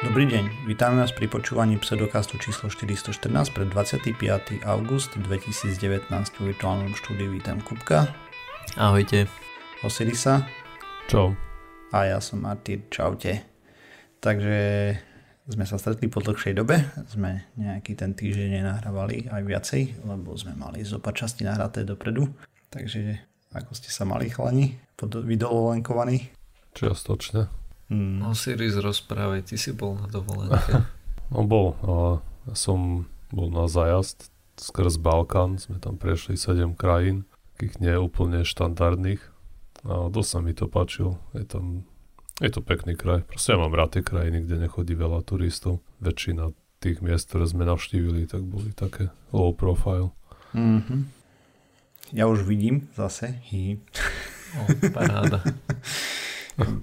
Dobrý deň, vítame vás pri počúvaní pseudokastu číslo 414 pre 25. august 2019 v virtuálnom štúdiu vítam Kupka. Ahojte. Osirisa. Čau. A ja som Martyr, čaute. Takže sme sa stretli po dlhšej dobe, sme nejaký ten týždeň nenahrávali aj viacej, lebo sme mali zo pár časti nahraté dopredu. Takže ako ste sa mali chlani, vydovolenkovaní? Čiastočne. Hmm. Osiris, rozprávaj, ty si bol na dovolenke. no bol, ja som bol na zajazd skrz Balkán, sme tam prešli 7 krajín, takých nie úplne štandardných. A dosť sa mi to páčilo, je tam, je to pekný kraj. Proste ja mám rád tie krajiny, kde nechodí veľa turistov. Väčšina tých miest, ktoré sme navštívili, tak boli také low profile. Mm-hmm. Ja už vidím zase. O, paráda.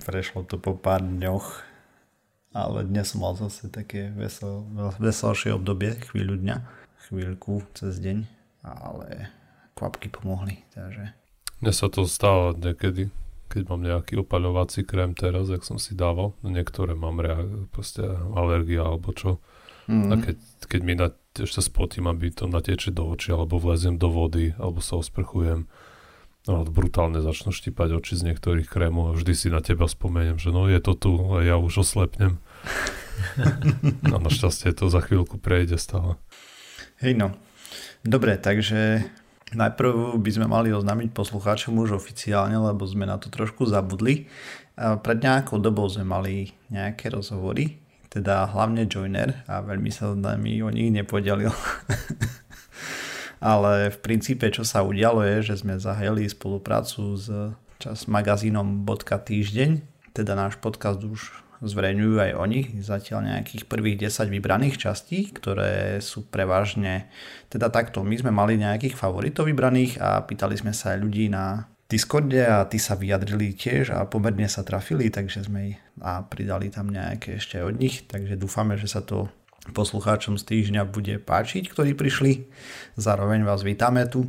Prešlo to po pár dňoch, ale dnes som mal zase také vesel, veselšie obdobie, chvíľu dňa, chvíľku cez deň, ale kvapky pomohli, takže... Mne sa to stáva niekedy, keď mám nejaký opaľovací krém teraz, jak som si dával, niektoré mám rea- proste alergia alebo čo. Mm-hmm. A keď, keď mi na, ešte spotím, aby to natieče do očí, alebo vleziem do vody, alebo sa osprchujem, no, brutálne začnú štipať oči z niektorých krémov a vždy si na teba spomeniem, že no je to tu a ja už oslepnem. a našťastie to za chvíľku prejde stále. Hej no. Dobre, takže najprv by sme mali oznámiť poslucháčom už oficiálne, lebo sme na to trošku zabudli. Pred nejakou dobou sme mali nejaké rozhovory, teda hlavne Joiner a veľmi sa nami o nich nepodelil. ale v princípe čo sa udialo je, že sme zahajali spoluprácu s čas magazínom Týždeň, teda náš podcast už zverejňujú aj oni, zatiaľ nejakých prvých 10 vybraných častí, ktoré sú prevažne, teda takto, my sme mali nejakých favoritov vybraných a pýtali sme sa aj ľudí na Discorde a tí sa vyjadrili tiež a pomerne sa trafili, takže sme a pridali tam nejaké ešte od nich, takže dúfame, že sa to poslucháčom z týždňa bude páčiť, ktorí prišli. Zároveň vás vítame tu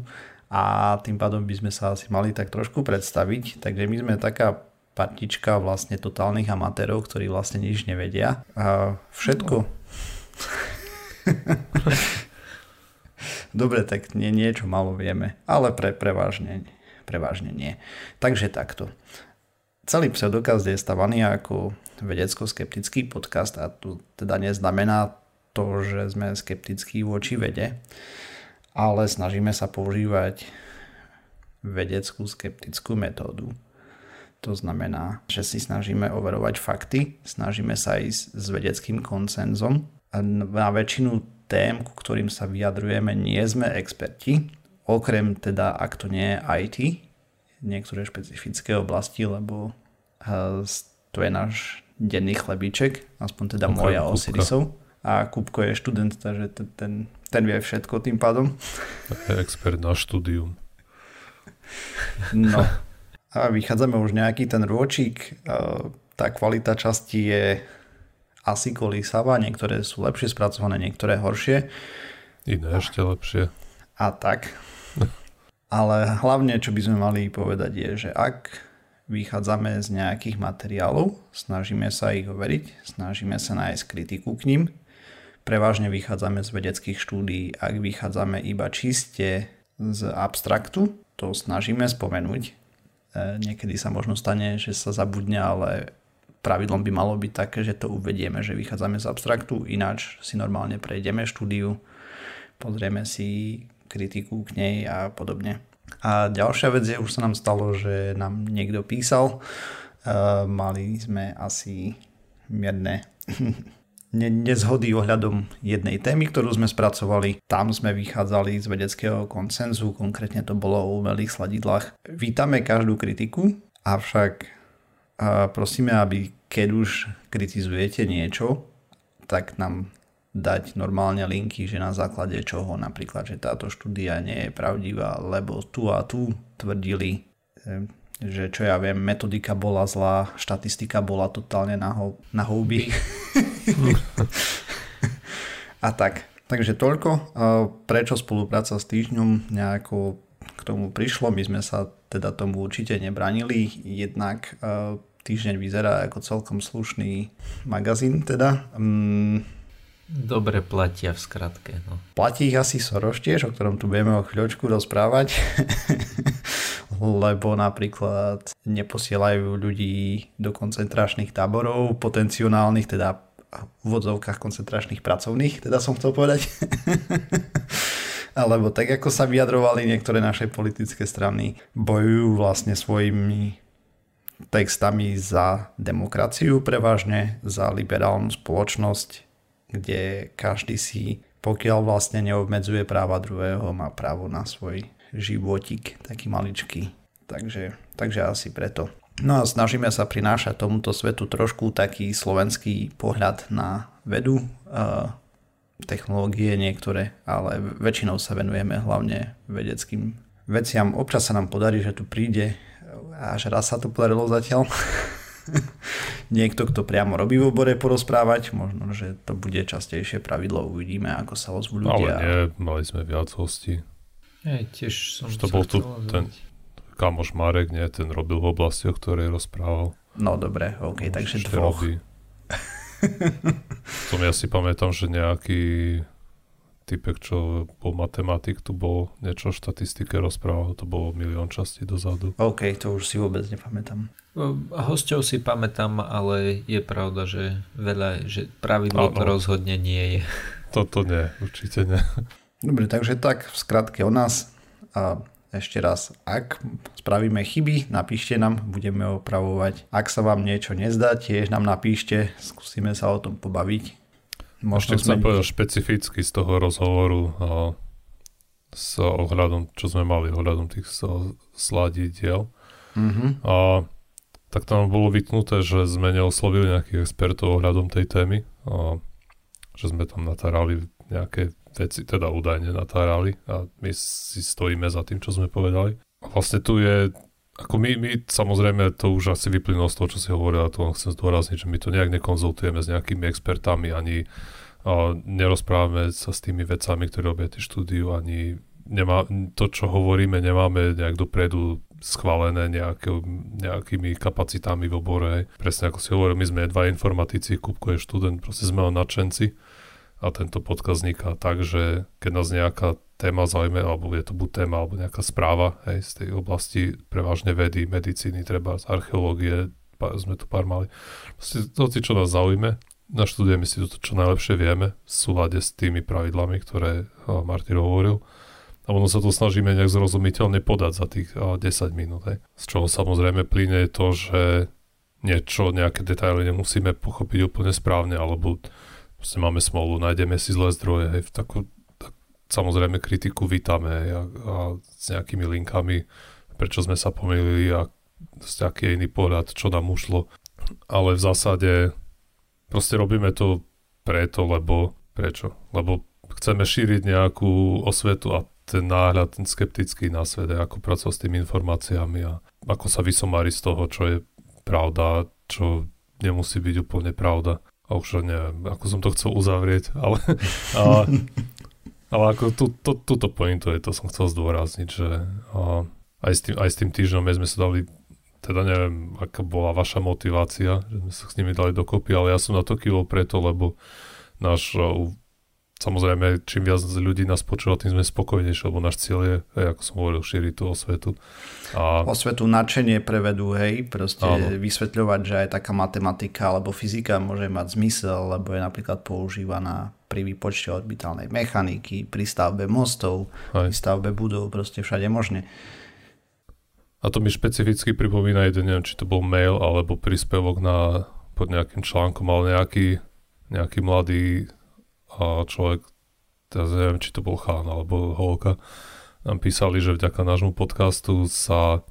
a tým pádom by sme sa asi mali tak trošku predstaviť. Takže my sme taká partička vlastne totálnych amatérov, ktorí vlastne nič nevedia. A všetko... No. Dobre, tak nie, niečo malo vieme, ale pre, prevažne, prevažne nie. Takže takto. Celý pseudokaz je stavaný ako vedecko-skeptický podcast a to teda neznamená to, že sme skeptickí voči vede, ale snažíme sa používať vedeckú skeptickú metódu. To znamená, že si snažíme overovať fakty, snažíme sa ísť s vedeckým koncenzom na väčšinu tém, ku ktorým sa vyjadrujeme, nie sme experti, okrem teda, ak to nie je IT, niektoré špecifické oblasti, lebo eh, to je náš denný chlebíček, aspoň teda moja Osirisov a Kupko je študent, takže ten, ten, ten vie všetko tým pádom. Expert na štúdium. No. A vychádzame už nejaký ten rôčik. Tá kvalita časti je asi kolísavá, niektoré sú lepšie spracované, niektoré horšie. Iné ešte lepšie. A tak. Ale hlavne, čo by sme mali povedať je, že ak vychádzame z nejakých materiálov, snažíme sa ich overiť, snažíme sa nájsť kritiku k ním, Prevažne vychádzame z vedeckých štúdií. Ak vychádzame iba čiste z abstraktu, to snažíme spomenúť. E, niekedy sa možno stane, že sa zabudne, ale pravidlom by malo byť také, že to uvedieme, že vychádzame z abstraktu, ináč si normálne prejdeme štúdiu, pozrieme si kritiku k nej a podobne. A ďalšia vec je, už sa nám stalo, že nám niekto písal, uh, mali sme asi mierne nezhody ohľadom jednej témy, ktorú sme spracovali. Tam sme vychádzali z vedeckého koncenzu, konkrétne to bolo o umelých sladidlách. Vítame každú kritiku, avšak prosíme, aby keď už kritizujete niečo, tak nám dať normálne linky, že na základe čoho napríklad, že táto štúdia nie je pravdivá, lebo tu a tu tvrdili že čo ja viem, metodika bola zlá, štatistika bola totálne na, ho, na houby. a tak. Takže toľko. Prečo spolupráca s týždňom nejako k tomu prišlo? My sme sa teda tomu určite nebranili. Jednak týždeň vyzerá ako celkom slušný magazín teda. Um, Dobre platia v skratke. No. Platí ich asi Soros tiež, o ktorom tu budeme o chvíľočku rozprávať, lebo napríklad neposielajú ľudí do koncentračných táborov, potenciálnych, teda v úvodzovkách koncentračných pracovných, teda som chcel povedať. Alebo tak, ako sa vyjadrovali niektoré naše politické strany, bojujú vlastne svojimi textami za demokraciu prevažne, za liberálnu spoločnosť, kde každý si, pokiaľ vlastne neobmedzuje práva druhého, má právo na svoj životík, taký maličký. Takže, takže asi preto. No a snažíme sa prinášať tomuto svetu trošku taký slovenský pohľad na vedu, technológie niektoré, ale väčšinou sa venujeme hlavne vedeckým veciam. Občas sa nám podarí, že tu príde, až raz sa to podarilo zatiaľ, niekto, kto priamo robí v obore porozprávať. Možno, že to bude častejšie pravidlo. Uvidíme, ako sa ozvú ľudia. Ale nie, mali sme viac hostí. Ja, tiež som to bol tu ten kamoš Marek, nie? Ten robil v oblasti, o ktorej rozprával. No dobre, ok, takže dvoch. Robí. Som ja si pamätám, že nejaký typek, čo bol matematik, tu bol niečo o štatistike rozprával, to bolo milión častí dozadu. OK, to už si vôbec nepamätám. Hosťov si pamätám, ale je pravda, že veľa, že pravidlo to rozhodne nie je. Toto nie, určite nie. Dobre, takže tak v skratke o nás. A ešte raz, ak spravíme chyby, napíšte nám, budeme opravovať. Ak sa vám niečo nezdá, tiež nám napíšte, skúsime sa o tom pobaviť. Možno Ešte chcem povedať špecificky z toho rozhovoru a, s ohľadom, čo sme mali ohľadom tých sladidiel. Mm-hmm. A tak tam bolo vytnuté, že sme neoslovili nejakých expertov ohľadom tej témy. A, že sme tam natárali nejaké veci, teda údajne natárali a my si stojíme za tým, čo sme povedali. A vlastne tu je ako my, my samozrejme to už asi vyplynulo z toho, čo si hovoril, a to chcem zdôrazniť, že my to nejak nekonzultujeme s nejakými expertami, ani a nerozprávame sa s tými vecami, ktoré robia tie štúdiu, ani nemá, to, čo hovoríme, nemáme nejak dopredu schválené nejaké, nejakými kapacitami v obore. Presne ako si hovoril, my sme dva informatici, Kupko je študent, proste sme ho nadšenci a tento podcast vzniká tak, že keď nás nejaká téma zaujme, alebo je to buď téma, alebo nejaká správa hej, z tej oblasti prevažne vedy, medicíny, treba z archeológie, sme tu pár mali. Proste to, čo nás zaujme, naštudujeme si to, čo najlepšie vieme, v súlade s tými pravidlami, ktoré Martin hovoril. A ono sa to snažíme nejak zrozumiteľne podať za tých 10 minút. Hej. Z čoho samozrejme plyne je to, že niečo, nejaké detaily nemusíme pochopiť úplne správne, alebo máme smolu, nájdeme si zlé zdroje. Hej, v takú, samozrejme kritiku vítame a, a s nejakými linkami, prečo sme sa pomýlili a aký je iný pohľad, čo nám ušlo. Ale v zásade proste robíme to preto, lebo prečo? Lebo chceme šíriť nejakú osvetu a ten náhľad, ten skeptický na svet, ako pracovať s tými informáciami a ako sa vysomári z toho, čo je pravda, čo nemusí byť úplne pravda. A už neviem, ako som to chcel uzavrieť, ale, ale ale ako tú, tú, túto pointu je, to som chcel zdôrazniť, že a, aj, s tým, aj s tým týždňom sme sa dali, teda neviem, aká bola vaša motivácia, že sme sa s nimi dali dokopy, ale ja som na to kývol preto, lebo náš Samozrejme, čím viac ľudí nás počúva, tým sme spokojnejší, lebo náš cieľ je, hej, ako som hovoril, šíriť tú osvetu. A... Osvetu nadšenie prevedú, hej, proste Áno. vysvetľovať, že aj taká matematika alebo fyzika môže mať zmysel, lebo je napríklad používaná pri výpočte orbitálnej mechaniky, pri stavbe mostov, hej. pri stavbe budov, proste všade možne. A to mi špecificky pripomína jeden, neviem, či to bol mail alebo príspevok na, pod nejakým článkom, ale nejaký, nejaký mladý a človek, teraz neviem, či to bol chán alebo holka, nám písali, že vďaka nášmu podcastu sa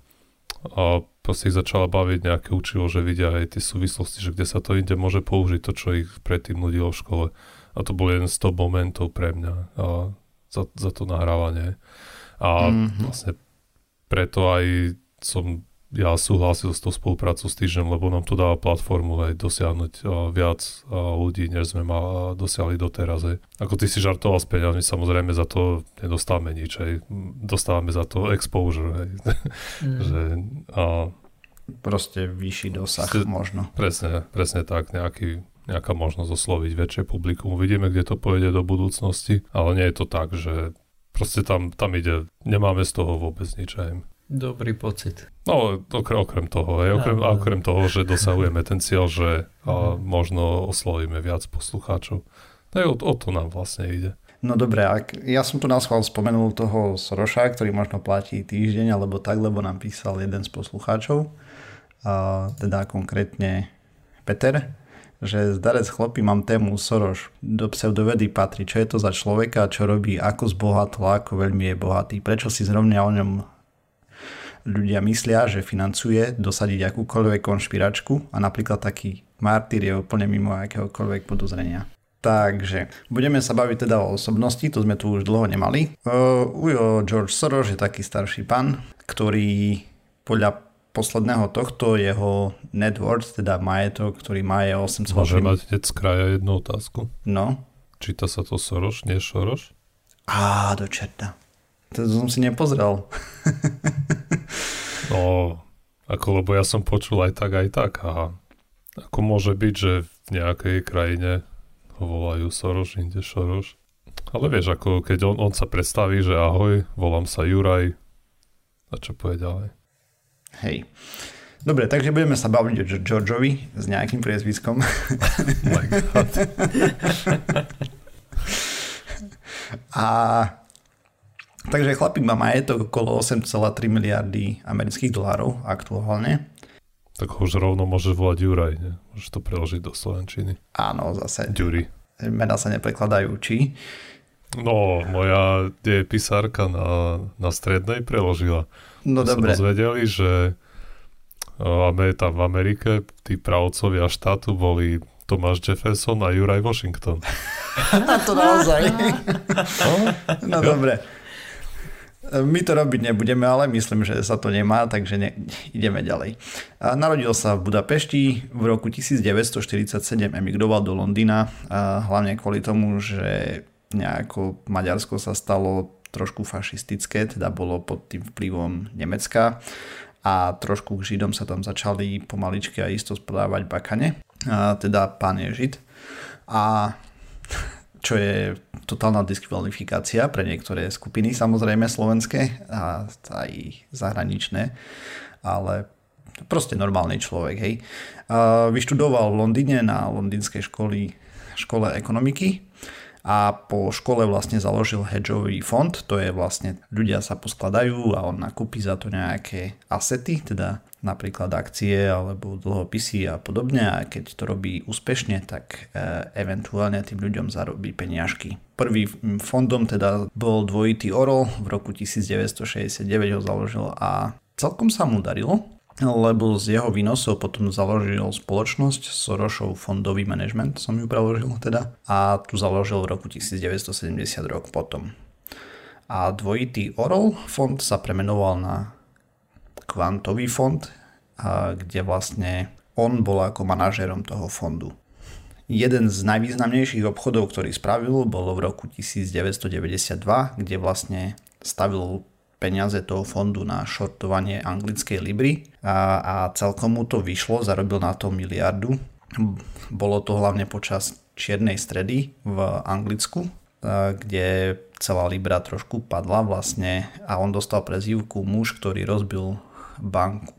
a proste ich začala baviť nejaké učivo, že vidia aj tie súvislosti, že kde sa to inde môže použiť, to, čo ich predtým nudilo v škole. A to bol jeden z top momentov pre mňa a za, za to nahrávanie. A mm-hmm. vlastne preto aj som ja súhlasil s tou spoluprácou s týždňom, lebo nám to dáva platformu aj dosiahnuť uh, viac uh, ľudí, než sme ma uh, dosiahli doteraz. Aj. Ako ty si žartoval s peniazmi, samozrejme za to nedostávame nič, aj. dostávame za to exposure. Aj. Mm. že, uh, proste vyšší dosah Ste, možno. Presne, presne tak, nejaký, nejaká možnosť osloviť väčšie publikum. Uvidíme, kde to pôjde do budúcnosti, ale nie je to tak, že proste tam, tam ide, nemáme z toho vôbec nič aj. Dobrý pocit. No, okrem, okrem toho, aj, okrem, a, okrem toho, že dosahujeme ten cieľ, že a mhm. možno oslovíme viac poslucháčov. No o, o to nám vlastne ide. No dobre, ak ja som tu na schvál spomenul toho Soroša, ktorý možno platí týždeň alebo tak, lebo nám písal jeden z poslucháčov, a teda konkrétne Peter, že zdarec chlopí mám tému Soroš. Do pseudovedy patrí, čo je to za človeka, čo robí, ako zbohatol, ako veľmi je bohatý, prečo si zrovna o ňom ľudia myslia, že financuje dosadiť akúkoľvek konšpiračku a napríklad taký martyr je úplne mimo akéhokoľvek podozrenia. Takže budeme sa baviť teda o osobnosti, to sme tu už dlho nemali. Uh, Ujo George Soros je taký starší pán, ktorý podľa posledného tohto jeho net worth, teda majetok, ktorý má je 8,3... Môže mať z kraja jednu otázku? No. Číta sa to Soros, nie Soros? Á, do čerta. To som si nepozrel. no, ako lebo ja som počul aj tak, aj tak. A ako môže byť, že v nejakej krajine ho volajú Soros, inde Soros. Ale vieš, ako keď on, on sa predstaví, že ahoj, volám sa Juraj, a čo povie ďalej? Hej. Dobre, takže budeme sa baviť o Georgeovi s nejakým priezviskom. Oh a takže chlapík má majetok okolo 8,3 miliardy amerických dolárov aktuálne. Tak ho už rovno môže volať Juraj, ne? Môžeš to preložiť do Slovenčiny. Áno, zase. Juri. Mena sa neprekladajú, či? No, moja je na, na strednej preložila. No dobre. Sme dozvedeli, že máme tam v Amerike, tí pravcovia štátu boli Tomáš Jefferson a Juraj Washington. to naozaj. no, no dobre. My to robiť nebudeme, ale myslím, že sa to nemá, takže ne, ideme ďalej. Narodil sa v Budapešti, v roku 1947 emigroval do Londýna, hlavne kvôli tomu, že nejako Maďarsko sa stalo trošku fašistické, teda bolo pod tým vplyvom Nemecka a trošku k Židom sa tam začali pomaličky a isto spodávať bakane, teda pán je Žid. A čo je totálna diskvalifikácia pre niektoré skupiny, samozrejme slovenské a aj zahraničné, ale proste normálny človek, hej. vyštudoval v Londýne na londýnskej škole, škole ekonomiky a po škole vlastne založil hedžový fond, to je vlastne ľudia sa poskladajú a on nakúpi za to nejaké asety, teda napríklad akcie alebo dlhopisy a podobne a keď to robí úspešne, tak e, eventuálne tým ľuďom zarobí peniažky. Prvý fondom teda bol dvojitý Orol, v roku 1969 ho založil a celkom sa mu darilo, lebo z jeho výnosov potom založil spoločnosť Sorosov fondový management, som ju preložil teda, a tu založil v roku 1970 rok potom. A dvojitý Orol fond sa premenoval na kvantový fond, kde vlastne on bol ako manažérom toho fondu. Jeden z najvýznamnejších obchodov, ktorý spravil, bolo v roku 1992, kde vlastne stavil peniaze toho fondu na shortovanie anglickej libry a, a celkom mu to vyšlo, zarobil na to miliardu. Bolo to hlavne počas čiernej stredy v Anglicku, kde celá libra trošku padla vlastne a on dostal prezývku muž, ktorý rozbil banku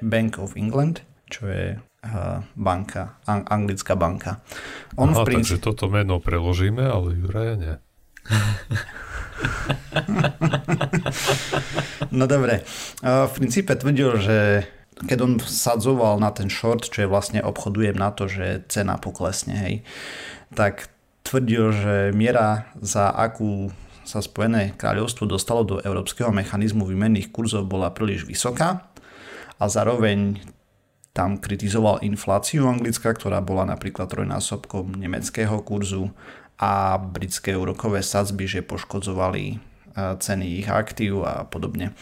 Bank of England, čo je banka, anglická banka. On Aha, v princípe... takže toto meno preložíme, ale Juraja nie. no dobre. V princípe tvrdil, že keď on sadzoval na ten short, čo je vlastne obchodujem na to, že cena poklesne, hej, tak tvrdil, že miera, za akú sa Spojené kráľovstvo dostalo do európskeho mechanizmu výmenných kurzov bola príliš vysoká a zároveň tam kritizoval infláciu anglická, ktorá bola napríklad trojnásobkom nemeckého kurzu a britské úrokové sadzby, že poškodzovali ceny ich aktív a podobne.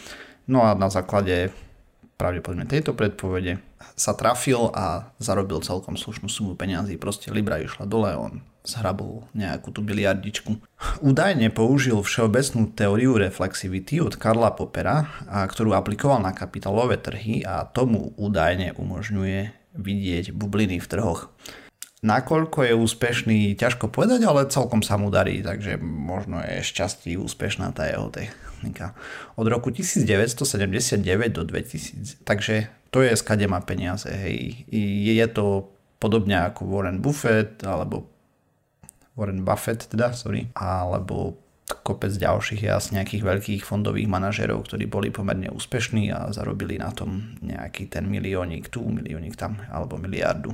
No a na základe pravdepodobne tejto predpovede, sa trafil a zarobil celkom slušnú sumu peňazí. Proste Libra išla dole, on zhrabol nejakú tú biliardičku. Údajne použil všeobecnú teóriu reflexivity od Karla Popera, a ktorú aplikoval na kapitálové trhy a tomu údajne umožňuje vidieť bubliny v trhoch. Nakoľko je úspešný, ťažko povedať, ale celkom sa mu darí, takže možno je šťastí úspešná tá jeho technika. Od roku 1979 do 2000, takže to je skade má peniaze, hej. Je to podobne ako Warren Buffett, alebo Warren Buffett teda, sorry, alebo kopec ďalších asi nejakých veľkých fondových manažerov, ktorí boli pomerne úspešní a zarobili na tom nejaký ten miliónik tu, miliónik tam, alebo miliardu.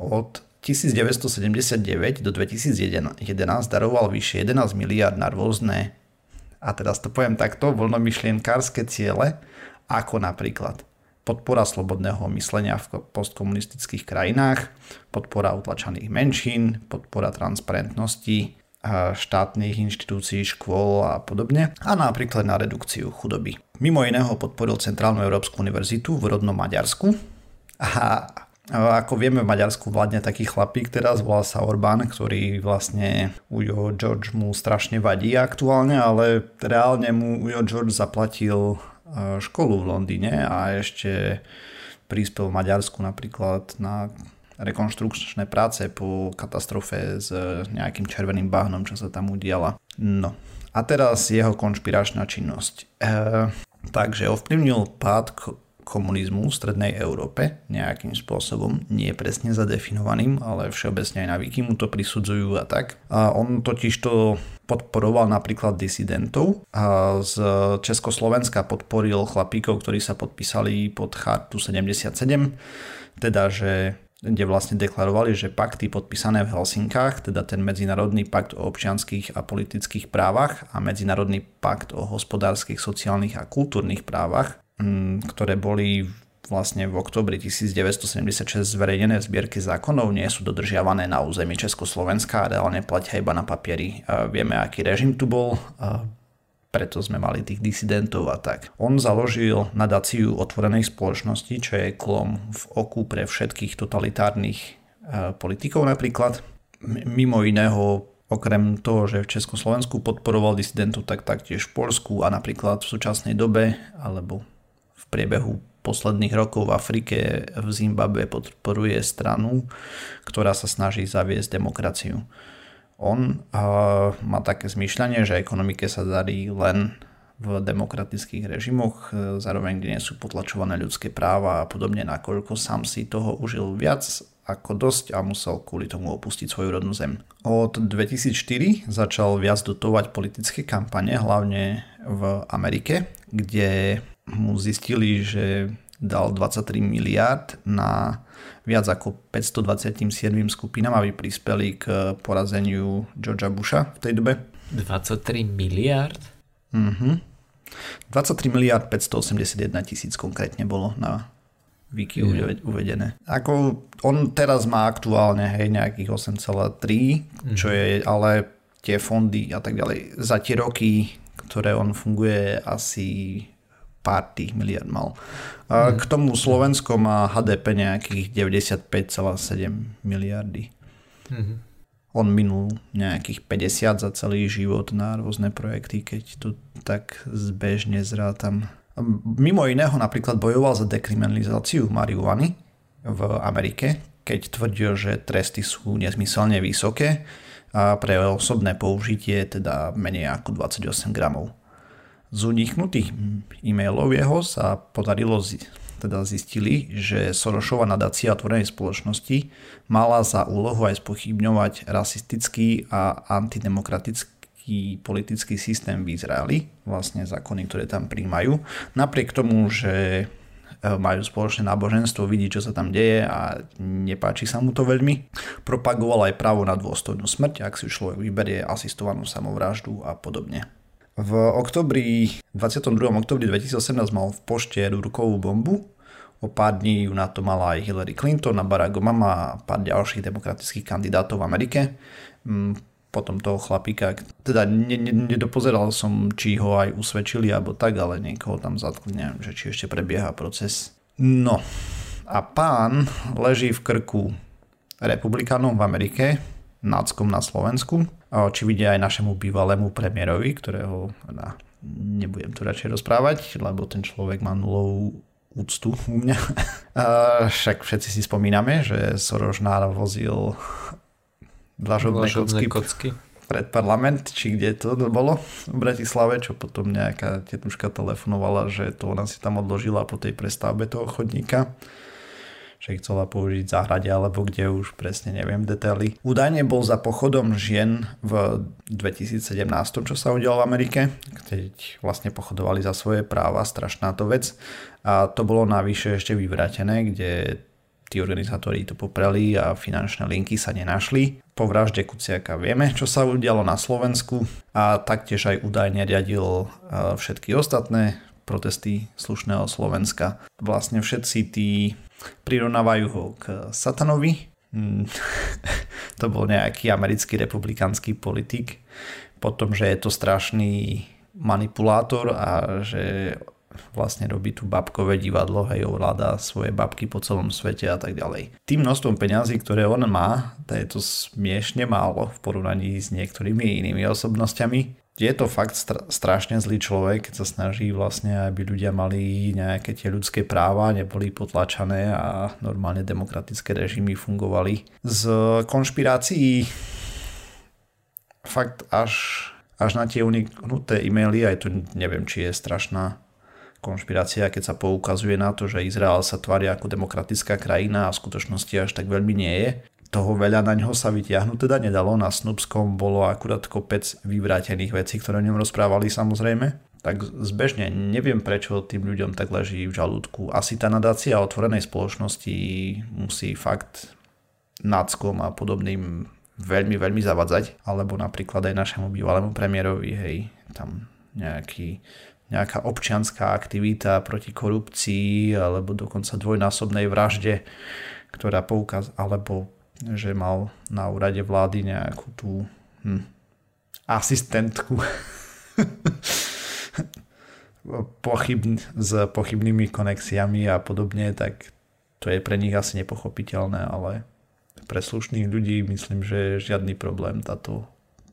Od 1979 do 2011 daroval vyše 11 miliard na rôzne, a teraz to poviem takto, voľnomyšlienkárske ciele, ako napríklad podpora slobodného myslenia v postkomunistických krajinách, podpora utlačaných menšín, podpora transparentnosti štátnych inštitúcií, škôl a podobne a napríklad na redukciu chudoby. Mimo iného podporil Centrálnu Európsku univerzitu v rodnom Maďarsku a ako vieme, v Maďarsku vládne taký chlapík teraz, volá sa Orbán, ktorý vlastne Ujo George mu strašne vadí aktuálne, ale reálne mu Ujo George zaplatil e, školu v Londýne a ešte prispel v Maďarsku napríklad na rekonštrukčné práce po katastrofe s nejakým červeným bahnom, čo sa tam udiala. No a teraz jeho konšpiračná činnosť. E, takže ovplyvnil pád komunizmu v strednej Európe nejakým spôsobom, nie presne zadefinovaným, ale všeobecne aj na Wiki mu to prisudzujú a tak. A on totiž to podporoval napríklad disidentov a z Československa podporil chlapíkov, ktorí sa podpísali pod chartu 77, teda že kde vlastne deklarovali, že pakty podpísané v Helsinkách, teda ten Medzinárodný pakt o občianských a politických právach a Medzinárodný pakt o hospodárskych, sociálnych a kultúrnych právach, ktoré boli vlastne v oktobri 1976 zverejnené v zbierke zákonov, nie sú dodržiavané na území Československa a reálne platia iba na papieri. Vieme, aký režim tu bol, preto sme mali tých disidentov a tak. On založil nadáciu otvorenej spoločnosti, čo je klom v oku pre všetkých totalitárnych politikov napríklad. Mimo iného Okrem toho, že v Československu podporoval disidentov, tak taktiež v Polsku a napríklad v súčasnej dobe alebo priebehu posledných rokov v Afrike v Zimbabwe podporuje stranu, ktorá sa snaží zaviesť demokraciu. On uh, má také zmýšľanie, že ekonomike sa darí len v demokratických režimoch, e, zároveň kde nie sú potlačované ľudské práva a podobne, nakoľko sám si toho užil viac ako dosť a musel kvôli tomu opustiť svoju rodnú zem. Od 2004 začal viac dotovať politické kampane, hlavne v Amerike, kde mu zistili, že dal 23 miliard na viac ako 527 skupinám, aby prispeli k porazeniu Georgia Busha v tej dobe. 23 miliard? Mhm. 23 miliard 581 tisíc konkrétne bolo na Wiki yeah. uvedené. Ako on teraz má aktuálne hej, nejakých 8,3, mm. čo je ale tie fondy a tak ďalej. Za tie roky, ktoré on funguje, asi pár tých miliard mal. A. K tomu Slovensko má HDP nejakých 95,7 miliardy. Mm. On minul nejakých 50 za celý život na rôzne projekty, keď to tak zbežne zrátam. Mimo iného napríklad bojoval za dekriminalizáciu marihuany v Amerike, keď tvrdil, že tresty sú nezmyselne vysoké a pre osobné použitie teda menej ako 28 gramov. Z uniknutých e-mailov jeho sa podarilo teda zistili, že Sorosova nadácia otvorenej spoločnosti mala za úlohu aj spochybňovať rasistický a antidemokratický politický systém v Izraeli, vlastne zákony, ktoré tam príjmajú. Napriek tomu, že e, majú spoločné náboženstvo, vidí, čo sa tam deje a nepáči sa mu to veľmi. Propagoval aj právo na dôstojnú smrť, ak si človek vyberie asistovanú samovraždu a podobne. V oktobri, 22. oktobri 2018 mal v pošte rukovú bombu. O pár dní ju na to mala aj Hillary Clinton a Barack Obama a pár ďalších demokratických kandidátov v Amerike. Mm, potom toho chlapíka, teda ne, ne, nedopozeral som, či ho aj usvedčili alebo tak, ale niekoho tam zatkli, neviem, že či ešte prebieha proces. No a pán leží v krku republikánom v Amerike, náckom na Slovensku, či vidia aj našemu bývalému premiérovi, ktorého na, nebudem tu radšej rozprávať, lebo ten človek má nulovú úctu u mňa. Však všetci si spomíname, že Soros vozil dlažobné kocky, kocky. pred parlament, či kde to bolo v Bratislave, čo potom nejaká tetuška telefonovala, že to ona si tam odložila po tej prestavbe toho chodníka že ich chcela použiť v záhrade alebo kde už presne neviem detaily. Údajne bol za pochodom žien v 2017, čo sa udialo v Amerike, keď vlastne pochodovali za svoje práva, strašná to vec. A to bolo navyše ešte vyvratené, kde tí organizátori to popreli a finančné linky sa nenašli. Po vražde Kuciaka vieme, čo sa udialo na Slovensku a taktiež aj údajne riadil všetky ostatné protesty slušného Slovenska. Vlastne všetci tí prirovnávajú ho k satanovi. Mm, to bol nejaký americký republikánsky politik. Potom, že je to strašný manipulátor a že vlastne robí tu babkové divadlo, hej, ovláda svoje babky po celom svete a tak ďalej. Tým množstvom peňazí, ktoré on má, to je to smiešne málo v porovnaní s niektorými inými osobnosťami. Je to fakt stra- strašne zlý človek, keď sa snaží vlastne, aby ľudia mali nejaké tie ľudské práva, neboli potlačané a normálne demokratické režimy fungovali. Z konšpirácií fakt až, až na tie uniknuté e-maily, aj tu neviem, či je strašná konšpirácia, keď sa poukazuje na to, že Izrael sa tvári ako demokratická krajina a v skutočnosti až tak veľmi nie je. Toho veľa na ňo sa vytiahnuť teda nedalo. Na Snubskom bolo akurát kopec vyvrátených vecí, ktoré o ňom rozprávali samozrejme. Tak zbežne neviem, prečo tým ľuďom tak leží v žalúdku. Asi tá nadácia otvorenej spoločnosti musí fakt náckom a podobným veľmi, veľmi zavadzať. Alebo napríklad aj našemu bývalému premiérovi, hej, tam nejaký nejaká občianská aktivita proti korupcii alebo dokonca dvojnásobnej vražde, ktorá poukaz, alebo že mal na úrade vlády nejakú tú hm, asistentku pochybn, s pochybnými konexiami a podobne, tak to je pre nich asi nepochopiteľné, ale pre slušných ľudí myslím, že žiadny problém táto,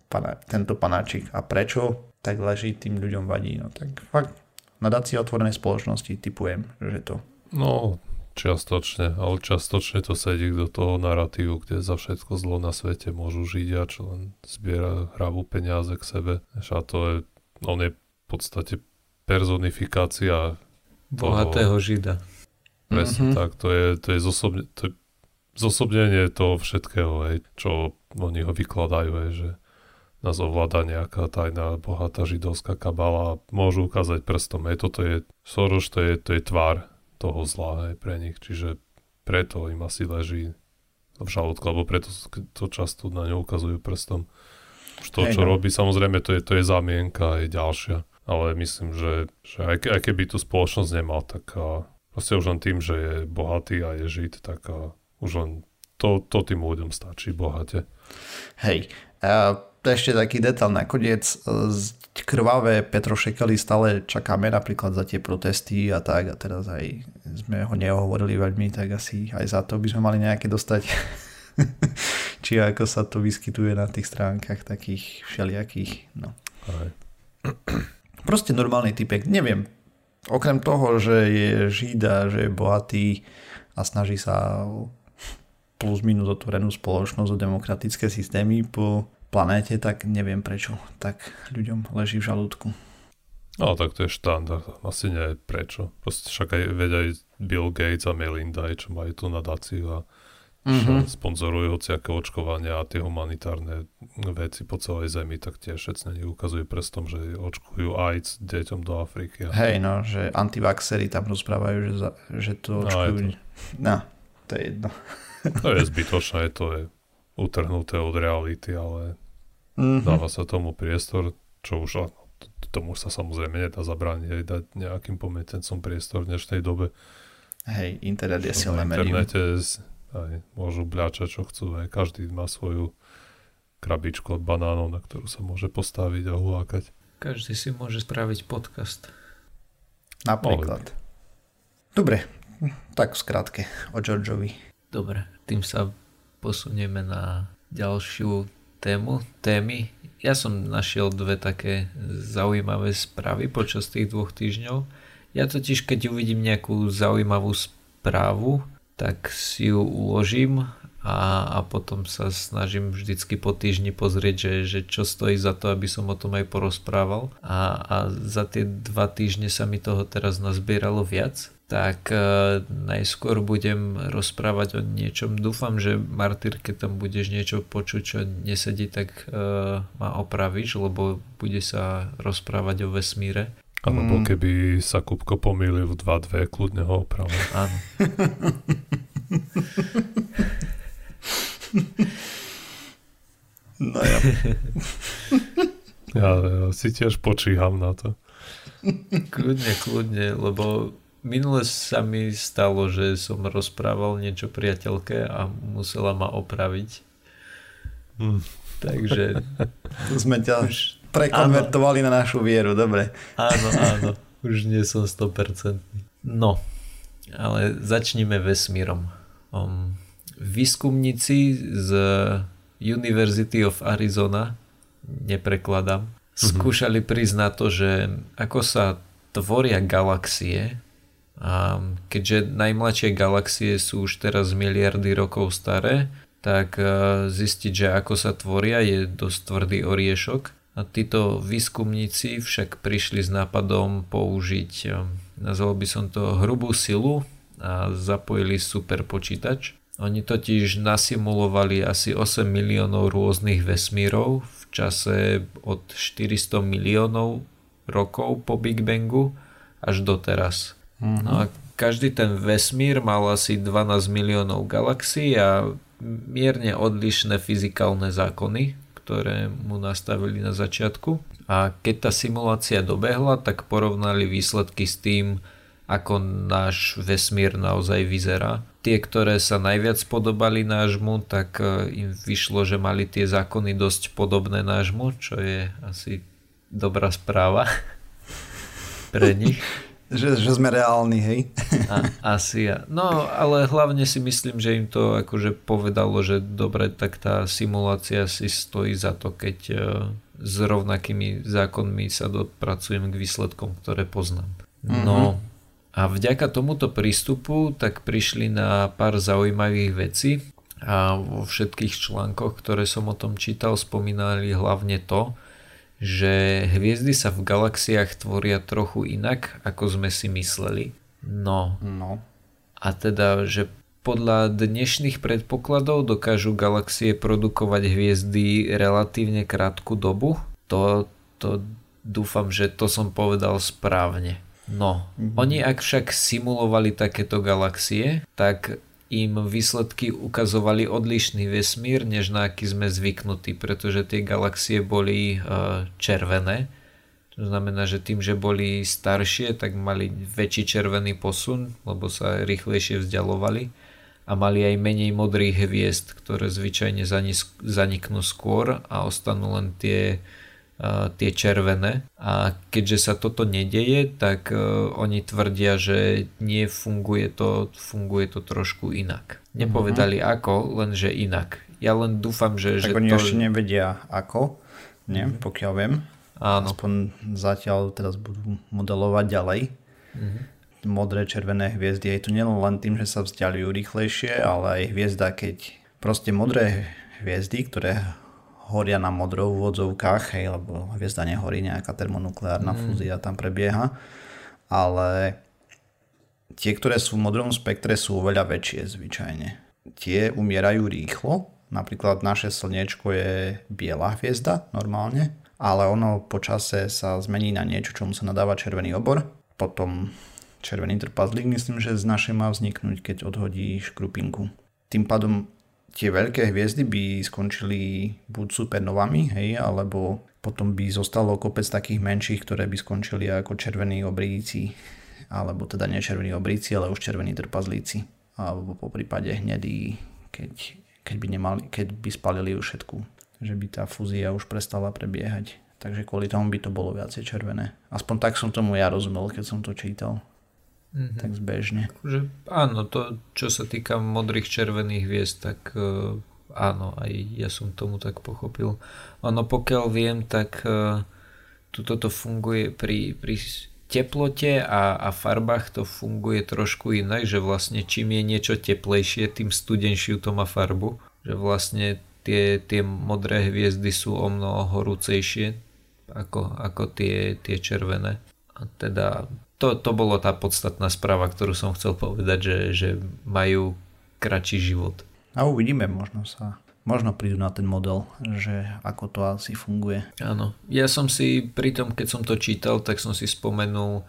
pana, tento panáčik. A prečo? tak leží tým ľuďom vadí. No tak fakt nadácia otvorenej spoločnosti typujem, že to. No, čiastočne, ale čiastočne to sedí do toho narratívu, kde za všetko zlo na svete môžu žiť a čo len zbiera hrabu peniaze k sebe. A to je, on je v podstate personifikácia bohatého toho, žida. Presne mm-hmm. tak, to je, to je, zosobne, to je zosobnenie toho všetkého, hej, čo oni ho vykladajú, hej, že nás ovláda nejaká tajná bohatá židovská kabala a môžu ukázať prstom. Hej, toto je, Soros to je, to je tvár toho zla hej, pre nich, čiže preto im asi leží v žalúdku, alebo preto to často na ňu ukazujú prstom. Už to, čo no. robí, samozrejme, to je, to je zamienka aj ďalšia. Ale myslím, že, že aj, aj keby tú spoločnosť nemal, tak a, proste už len tým, že je bohatý a je žid, tak a, už len to, to tým ľuďom stačí bohate. Hej, uh ešte taký detail nakoniec. Krvavé Petrošekely stále čakáme napríklad za tie protesty a tak a teraz aj sme ho neohovorili veľmi, tak asi aj za to by sme mali nejaké dostať. Či ako sa to vyskytuje na tých stránkach takých všelijakých. No. Aj. Proste normálny typek. Neviem, okrem toho, že je žida, že je bohatý a snaží sa plus minus otvorenú spoločnosť o demokratické systémy po planéte, tak neviem prečo tak ľuďom leží v žalúdku. No tak to je štandard, asi nie prečo. Proste však aj veď aj Bill Gates a Melinda, aj čo majú tú nadáciu a mm-hmm. sponzorujú hociaké očkovania a tie humanitárne veci po celej zemi, tak tiež všetci nich ukazujú prstom, že očkujú AIDS deťom do Afriky. Hej, no, že antivaxery tam rozprávajú, že, za, že to no, očkujú. No, to... no, to je jedno. to je zbytočné, to je utrhnuté od reality, ale Mm-hmm. Dáva sa tomu priestor, čo už tomu sa samozrejme nedá zabrániť aj dať nejakým pometencom priestor v dnešnej dobe. Hej, internet je silné Na internete aj môžu bľačať, čo chcú. Aj každý má svoju krabičku od banánov, na ktorú sa môže postaviť a hulákať. Každý si môže spraviť podcast. Napríklad. Dobre, tak v skratke o Georgeovi. Dobre, tým sa posunieme na ďalšiu tému, témy. Ja som našiel dve také zaujímavé správy počas tých dvoch týždňov. Ja totiž, keď uvidím nejakú zaujímavú správu, tak si ju uložím a, a potom sa snažím vždycky po týždni pozrieť, že, že čo stojí za to, aby som o tom aj porozprával. A, a za tie dva týždne sa mi toho teraz nazbieralo viac. Tak e, najskôr budem rozprávať o niečom. Dúfam, že Martyr, keď tam budeš niečo počuť, čo nesedí, tak e, ma opravíš, lebo bude sa rozprávať o vesmíre. Alebo mm. keby sa Kupko pomýlil v 2-2, kľudne ho opravuj. Áno. No ja. ja, ja si tiež počíham na to. Kľudne, kľudne, lebo minule sa mi stalo, že som rozprával niečo priateľke a musela ma opraviť. Hm. Takže... Tu sme ťa už... prekonvertovali áno. na našu vieru, dobre. Áno, áno. Už nie som 100%. No, ale začníme vesmírom. Um, výskumníci z University of Arizona, neprekladám, mm-hmm. skúšali prísť na to, že ako sa tvoria galaxie, keďže najmladšie galaxie sú už teraz miliardy rokov staré, tak e, zistiť, že ako sa tvoria je dosť tvrdý oriešok. A títo výskumníci však prišli s nápadom použiť, e, nazval by som to hrubú silu a zapojili super počítač oni totiž nasimulovali asi 8 miliónov rôznych vesmírov v čase od 400 miliónov rokov po Big Bangu až doteraz. Mm-hmm. No a každý ten vesmír mal asi 12 miliónov galaxií a mierne odlišné fyzikálne zákony, ktoré mu nastavili na začiatku. A keď tá simulácia dobehla, tak porovnali výsledky s tým, ako náš vesmír naozaj vyzerá tie, ktoré sa najviac podobali nášmu, tak e, im vyšlo, že mali tie zákony dosť podobné nášmu, čo je asi dobrá správa pre nich. že, že sme reálni, hej? A, asi ja. No, ale hlavne si myslím, že im to akože povedalo, že dobre, tak tá simulácia si stojí za to, keď e, s rovnakými zákonmi sa dopracujem k výsledkom, ktoré poznám. No, mm-hmm. A vďaka tomuto prístupu tak prišli na pár zaujímavých vecí a vo všetkých článkoch, ktoré som o tom čítal, spomínali hlavne to, že hviezdy sa v galaxiách tvoria trochu inak, ako sme si mysleli. No. no. A teda, že podľa dnešných predpokladov dokážu galaxie produkovať hviezdy relatívne krátku dobu. To, to dúfam, že to som povedal správne. No, mm-hmm. oni ak však simulovali takéto galaxie, tak im výsledky ukazovali odlišný vesmír, než na aký sme zvyknutí, pretože tie galaxie boli uh, červené. To znamená, že tým, že boli staršie, tak mali väčší červený posun, lebo sa rýchlejšie vzdialovali a mali aj menej modrých hviezd, ktoré zvyčajne zaniknú skôr a ostanú len tie tie červené a keďže sa toto nedeje, tak uh, oni tvrdia, že nie funguje to, funguje to trošku inak. Nepovedali mm-hmm. ako, lenže inak. Ja len dúfam, že... Tak že oni to... ešte nevedia ako, nie, mm-hmm. pokiaľ viem. Áno. Aspoň zatiaľ teraz budú modelovať ďalej. Mm-hmm. Modré, červené hviezdy. Je to nielen len tým, že sa vzdialujú rýchlejšie, ale aj hviezda, keď proste modré hviezdy, ktoré horia na modro v vodzovkách, hej, lebo hviezda nehorí, nejaká termonukleárna mm. fúzia tam prebieha, ale tie, ktoré sú v modrom spektre sú oveľa väčšie zvyčajne. Tie umierajú rýchlo, napríklad naše slniečko je biela hviezda normálne, ale ono po čase sa zmení na niečo, čomu sa nadáva červený obor, potom červený trpazlík myslím, že z našej má vzniknúť, keď odhodí škrupinku. Tým pádom tie veľké hviezdy by skončili buď supernovami, hej, alebo potom by zostalo kopec takých menších, ktoré by skončili ako červení obríci, alebo teda nie červení obríci, ale už červení trpazlíci, alebo po prípade hnedí, keď, keď, by nemali, keď by spalili už všetku že by tá fúzia už prestala prebiehať. Takže kvôli tomu by to bolo viacej červené. Aspoň tak som tomu ja rozumel, keď som to čítal. Mm-hmm. Tak zbežne. Že, áno, to čo sa týka modrých červených hviezd, tak uh, áno, aj ja som tomu tak pochopil. Ono pokiaľ viem, tak uh, tuto to funguje pri, pri teplote a, a farbách to funguje trošku inak, že vlastne čím je niečo teplejšie, tým studenšiu to má farbu. Že vlastne tie, tie modré hviezdy sú o mnoho horúcejšie ako, ako tie, tie červené. A teda to, to bolo tá podstatná správa, ktorú som chcel povedať, že, že majú kratší život. A uvidíme, možno sa možno prídu na ten model, že ako to asi funguje. Áno. Ja som si pri tom, keď som to čítal, tak som si spomenul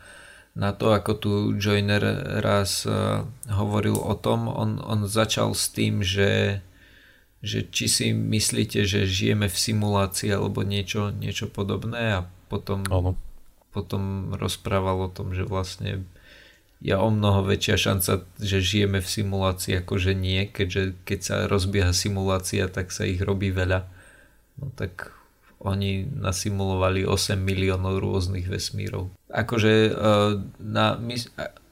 na to, ako tu Joiner raz uh, hovoril o tom. On, on začal s tým, že, že či si myslíte, že žijeme v simulácii alebo niečo, niečo podobné a potom Áno potom rozprával o tom, že vlastne je o mnoho väčšia šanca, že žijeme v simulácii ako že nie, keďže keď sa rozbieha simulácia, tak sa ich robí veľa. No tak oni nasimulovali 8 miliónov rôznych vesmírov. Akože, e, na,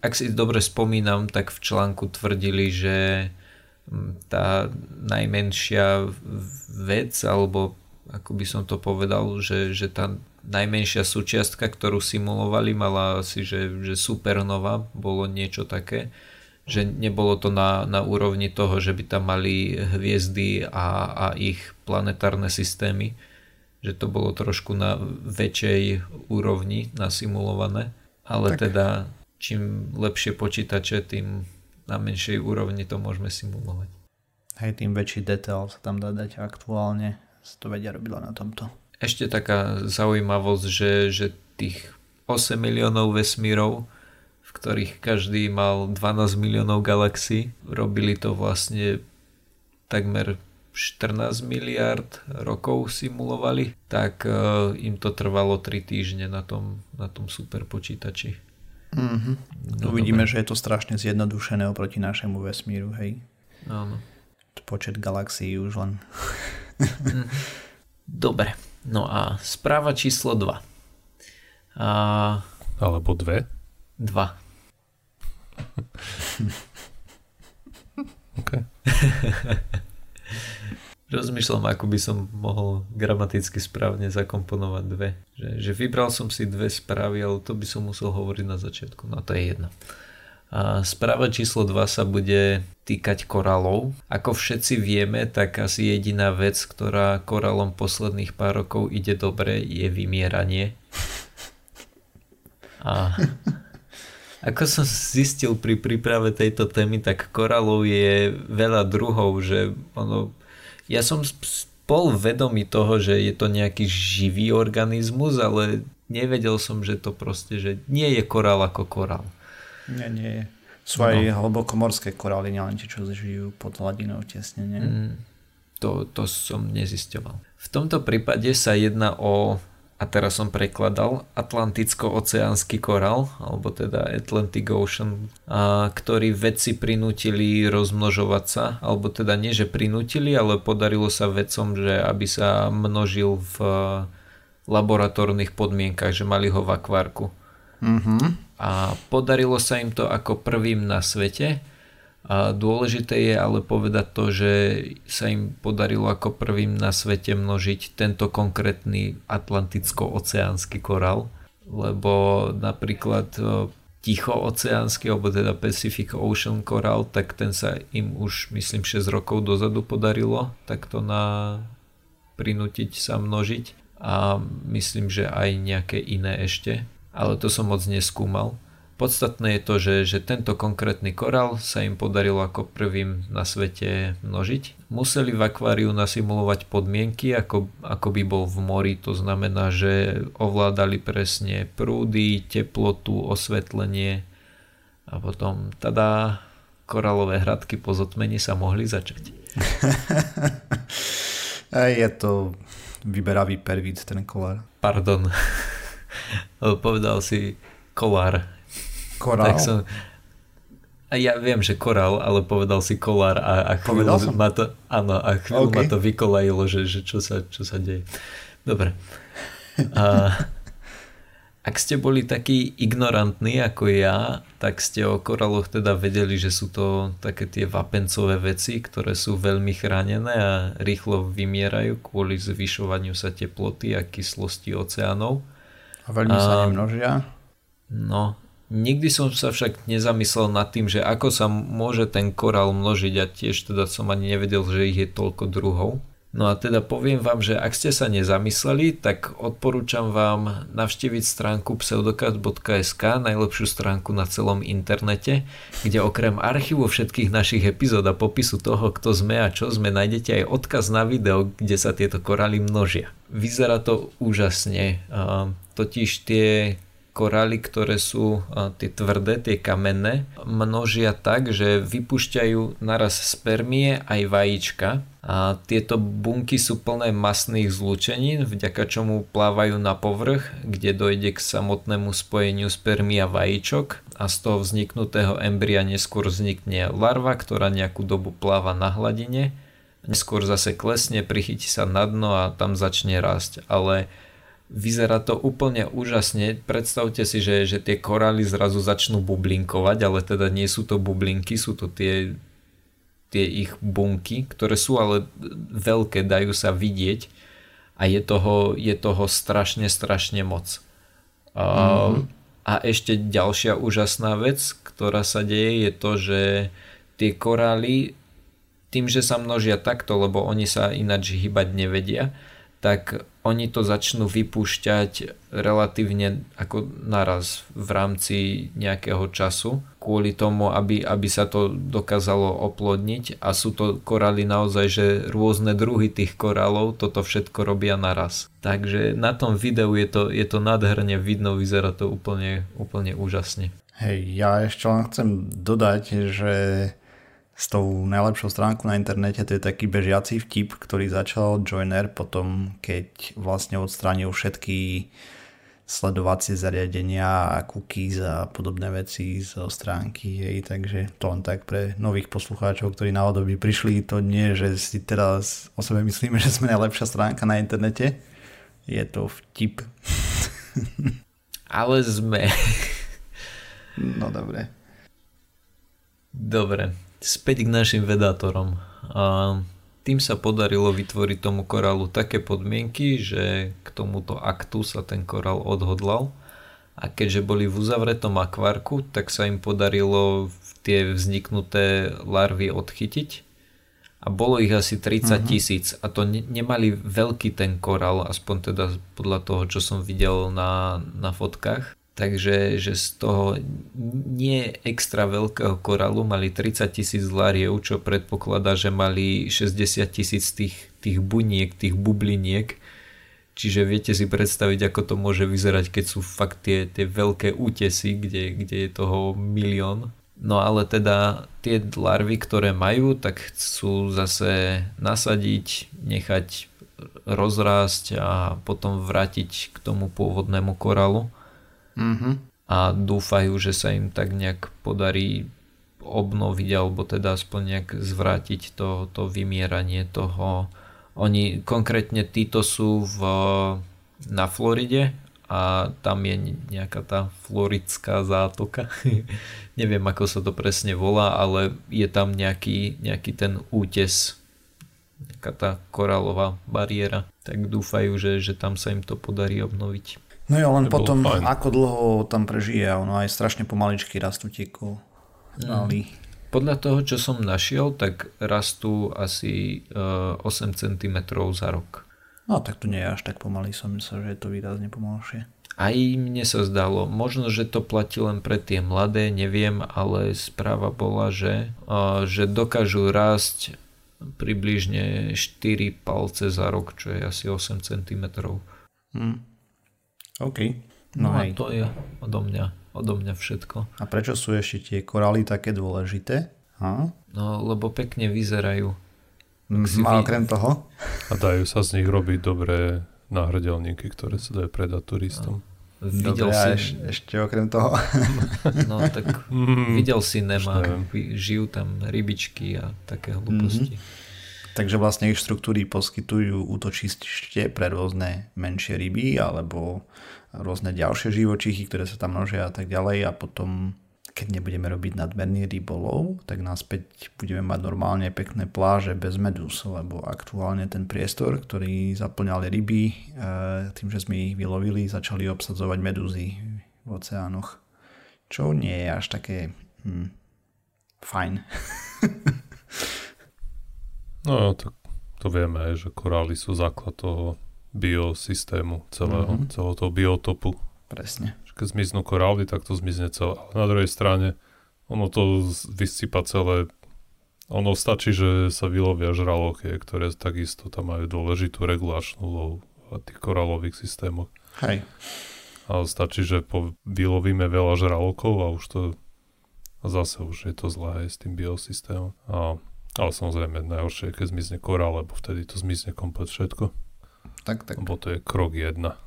ak si dobre spomínam, tak v článku tvrdili, že tá najmenšia vec, alebo ako by som to povedal, že, že tá najmenšia súčiastka, ktorú simulovali, mala asi, že, že supernova, bolo niečo také, že nebolo to na, na úrovni toho, že by tam mali hviezdy a, a ich planetárne systémy, že to bolo trošku na väčšej úrovni nasimulované, ale tak. teda čím lepšie počítače, tým na menšej úrovni to môžeme simulovať. Hej, tým väčší detail sa tam dá dať aktuálne, sa to vedia robila na tomto. Ešte taká zaujímavosť, že, že tých 8 miliónov vesmírov, v ktorých každý mal 12 miliónov galaxií, robili to vlastne takmer 14 miliard rokov simulovali, tak uh, im to trvalo 3 týždne na tom, na tom super počítači. Mm-hmm. No, Uvidíme, dobre. že je to strašne zjednodušené oproti našemu vesmíru, hej. Áno. Počet galaxií už len. Mhm. dobre. No a správa číslo 2. A... Alebo dve? Dva. OK. Rozmýšľam, ako by som mohol gramaticky správne zakomponovať dve. Že, že vybral som si dve správy, ale to by som musel hovoriť na začiatku. No to je jedno. A správa číslo 2 sa bude týkať koralov. Ako všetci vieme, tak asi jediná vec, ktorá koralom posledných pár rokov ide dobre, je vymieranie. A ako som zistil pri príprave tejto témy, tak koralov je veľa druhov, že ono, ja som bol vedomý toho, že je to nejaký živý organizmus, ale nevedel som, že to proste, že nie je korál ako korál. Nie, nie. Sú aj no. hlbokomorské korály, nielen tie, čo žijú pod hladinou tesne. Nie? Mm, to, to som nezisťoval. V tomto prípade sa jedná o, a teraz som prekladal, Atlanticko-oceánsky korál, alebo teda Atlantic Ocean, a, ktorý vedci prinútili rozmnožovať sa, alebo teda nie, že prinútili, ale podarilo sa vedcom, že aby sa množil v laboratórnych podmienkach, že mali ho v akvárku. Mm-hmm a podarilo sa im to ako prvým na svete. A dôležité je ale povedať to, že sa im podarilo ako prvým na svete množiť tento konkrétny atlanticko-oceánsky korál, lebo napríklad e, ticho-oceánsky, alebo teda Pacific Ocean korál, tak ten sa im už myslím 6 rokov dozadu podarilo takto na prinútiť sa množiť. A myslím, že aj nejaké iné ešte ale to som moc neskúmal. Podstatné je to, že, že tento konkrétny korál sa im podarilo ako prvým na svete množiť. Museli v akváriu nasimulovať podmienky, ako, ako by bol v mori, to znamená, že ovládali presne prúdy, teplotu, osvetlenie a potom tada korálové hradky po zotmení sa mohli začať. je to vyberavý pervít ten kolár. Pardon. povedal si kolár. Korál? Tak som, ja viem, že korál, ale povedal si kolár a, a chvíľu ma to, áno, a chvíľu okay. ma to vykolajilo, že, že čo, sa, čo sa deje. Dobre. A, ak ste boli takí ignorantní ako ja, tak ste o koráloch teda vedeli, že sú to také tie vapencové veci, ktoré sú veľmi chránené a rýchlo vymierajú kvôli zvyšovaniu sa teploty a kyslosti oceánov. Veľmi sa nemnožia. No, Nikdy som sa však nezamyslel nad tým, že ako sa môže ten korál množiť a tiež teda som ani nevedel, že ich je toľko druhov. No a teda poviem vám, že ak ste sa nezamysleli, tak odporúčam vám navštíviť stránku pseudokast.sk, najlepšiu stránku na celom internete, kde okrem archívu všetkých našich epizód a popisu toho, kto sme a čo sme, nájdete aj odkaz na video, kde sa tieto korály množia. Vyzerá to úžasne, totiž tie korály, ktoré sú tie tvrdé, tie kamenné, množia tak, že vypúšťajú naraz spermie aj vajíčka. A tieto bunky sú plné masných zlúčenín, vďaka čomu plávajú na povrch, kde dojde k samotnému spojeniu spermia vajíčok a z toho vzniknutého embria neskôr vznikne larva, ktorá nejakú dobu pláva na hladine, neskôr zase klesne, prichytí sa na dno a tam začne rásť. Ale Vyzerá to úplne úžasne. Predstavte si, že, že tie korály zrazu začnú bublinkovať, ale teda nie sú to bublinky, sú to tie, tie ich bunky, ktoré sú ale veľké, dajú sa vidieť a je toho, je toho strašne, strašne moc. Mm-hmm. A ešte ďalšia úžasná vec, ktorá sa deje, je to, že tie korály tým, že sa množia takto, lebo oni sa ináč hýbať nevedia, tak oni to začnú vypúšťať relatívne ako naraz v rámci nejakého času kvôli tomu, aby, aby sa to dokázalo oplodniť a sú to korály naozaj, že rôzne druhy tých korálov toto všetko robia naraz. Takže na tom videu je to, je to nádherne vidno, vyzerá to úplne, úplne úžasne. Hej, ja ešte len chcem dodať, že s tou najlepšou stránkou na internete, to je taký bežiaci vtip, ktorý začal Joiner potom, keď vlastne odstránil všetky sledovacie zariadenia a cookies a podobné veci zo stránky. Hej, takže to len tak pre nových poslucháčov, ktorí náhodou by prišli, to nie, že si teraz o sebe myslíme, že sme najlepšia stránka na internete. Je to vtip. Ale sme. No dobre. Dobre, späť k našim vedátorom. A tým sa podarilo vytvoriť tomu korálu také podmienky, že k tomuto aktu sa ten korál odhodlal a keďže boli v uzavretom akvárku, tak sa im podarilo tie vzniknuté larvy odchytiť a bolo ich asi 30 mhm. tisíc a to ne- nemali veľký ten korál, aspoň teda podľa toho, čo som videl na, na fotkách. Takže že z toho nie extra veľkého korálu mali 30 tisíc lariev, čo predpokladá, že mali 60 tisíc tých, tých buniek, tých bubliniek. Čiže viete si predstaviť, ako to môže vyzerať, keď sú fakt tie, tie veľké útesy, kde, kde je toho milión. No ale teda tie larvy, ktoré majú, tak chcú zase nasadiť, nechať rozrásť a potom vrátiť k tomu pôvodnému korálu mm-hmm. a dúfajú, že sa im tak nejak podarí obnoviť alebo teda aspoň nejak zvrátiť to, to vymieranie toho. Oni konkrétne títo sú v, na Floride a tam je nejaká tá floridská zátoka. Neviem ako sa to presne volá, ale je tam nejaký, nejaký ten útes, nejaká tá koralová bariéra. Tak dúfajú, že, že tam sa im to podarí obnoviť. No jo, len potom fajn. ako dlho tam prežije ono aj strašne pomaličky rastú tie korály. Mm. Podľa toho, čo som našiel, tak rastú asi uh, 8 cm za rok. No tak to nie je až tak pomalý, som myslel, že je to výrazne pomalšie. Aj mne sa zdalo, možno, že to platí len pre tie mladé, neviem, ale správa bola, že, uh, že dokážu rásť približne 4 palce za rok, čo je asi 8 cm. Hmm. OK. No, no a to je odo mňa, odo mňa všetko. A prečo sú ešte tie korály také dôležité? Ha? No, lebo pekne vyzerajú. Mm, a okrem toho? A dajú sa z nich robiť dobré náhrdelníky, ktoré sa dajú predať turistom. Videl Dobre, si... eš, ešte okrem toho. No tak Mm, videl si vy- žijú tam rybičky a také hlúposti. Takže vlastne ich štruktúry poskytujú útočište pre rôzne menšie ryby alebo rôzne ďalšie živočichy, ktoré sa tam množia a tak ďalej a potom keď nebudeme robiť nadmerný rybolov, tak naspäť budeme mať normálne pekné pláže bez medús, lebo aktuálne ten priestor, ktorý zaplňali ryby, e, tým, že sme ich vylovili, začali obsadzovať medúzy v oceánoch. Čo nie je až také hm, fajn. No, tak to vieme aj, že korály sú základ toho biosystému celého, Mhm. mm-hmm. celého toho biotopu. Presne. Keď zmiznú korály, tak to zmizne celé. Ale na druhej strane, ono to vysypa celé. Ono stačí, že sa vylovia žralokie, ktoré takisto tam majú dôležitú regulačnú úlohu v tých korálových systémoch. Hej. Ale stačí, že po, vylovíme veľa žralokov a už to a zase už je to zlé aj s tým biosystémom. A, ale samozrejme najhoršie je, keď zmizne korál, lebo vtedy to zmizne komplet všetko. Tak, tak. Lebo to je krok jedna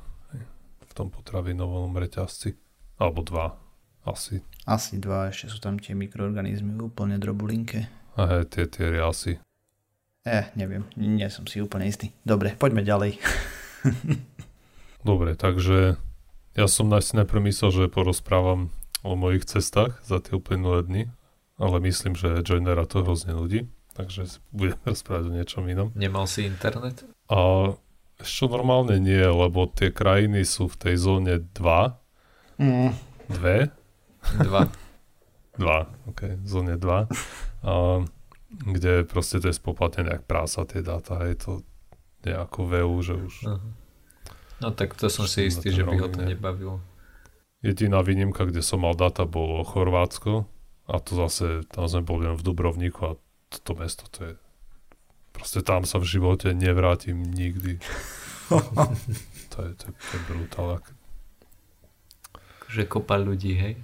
v tom potravinovom reťazci. Alebo dva. Asi. Asi dva, ešte sú tam tie mikroorganizmy úplne drobulinké. A hej, tie, tie riasy. Eh, neviem, nie som si úplne istý. Dobre, poďme ďalej. Dobre, takže ja som si najprv myslel, že porozprávam o mojich cestách za tie uplynulé dni, ale myslím, že Joinera to hrozne nudí, takže budem rozprávať o niečom inom. Nemal si internet? A ešte normálne nie, lebo tie krajiny sú v tej zóne 2, Mm. dve, Dva. 2, ok, zóne 2, a, kde proste to je spoplatnené jak prása tie dáta, je to nejako VU, že už Aha. No tak to som si istý, že by ho to nebavilo. Jediná výnimka, kde som mal data, bolo Chorvátsko a to zase, tam sme boli len v Dubrovníku a toto mesto, to je proste tam sa v živote nevrátim nikdy. to je, to je, to je brutál. Že kopa ľudí, hej?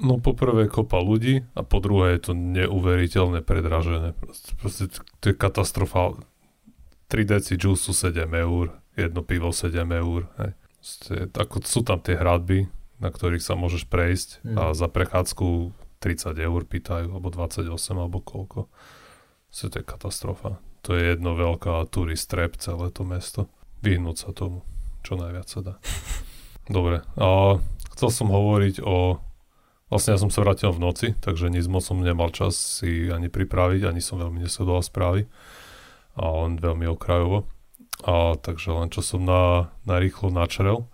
No po prvé kopa ľudí a po druhé je to neuveriteľne predražené. Proste, proste to je katastrofa. 3 deci juice sú 7 eur, jedno pivo 7 eur. Hej. Proste, ako sú tam tie hradby, na ktorých sa môžeš prejsť Mm. a za prechádzku 30 eur pýtajú, alebo 28, alebo koľko. Proste to je katastrofa. To je jedno veľká turist trap celé to mesto. Vyhnúť sa tomu, čo najviac sa dá. Dobre, a chcel som hovoriť o Vlastne ja som sa vrátil v noci, takže nič moc som nemal čas si ani pripraviť, ani som veľmi nesledoval správy. A len veľmi okrajovo. A takže len čo som na, na rýchlo načrel,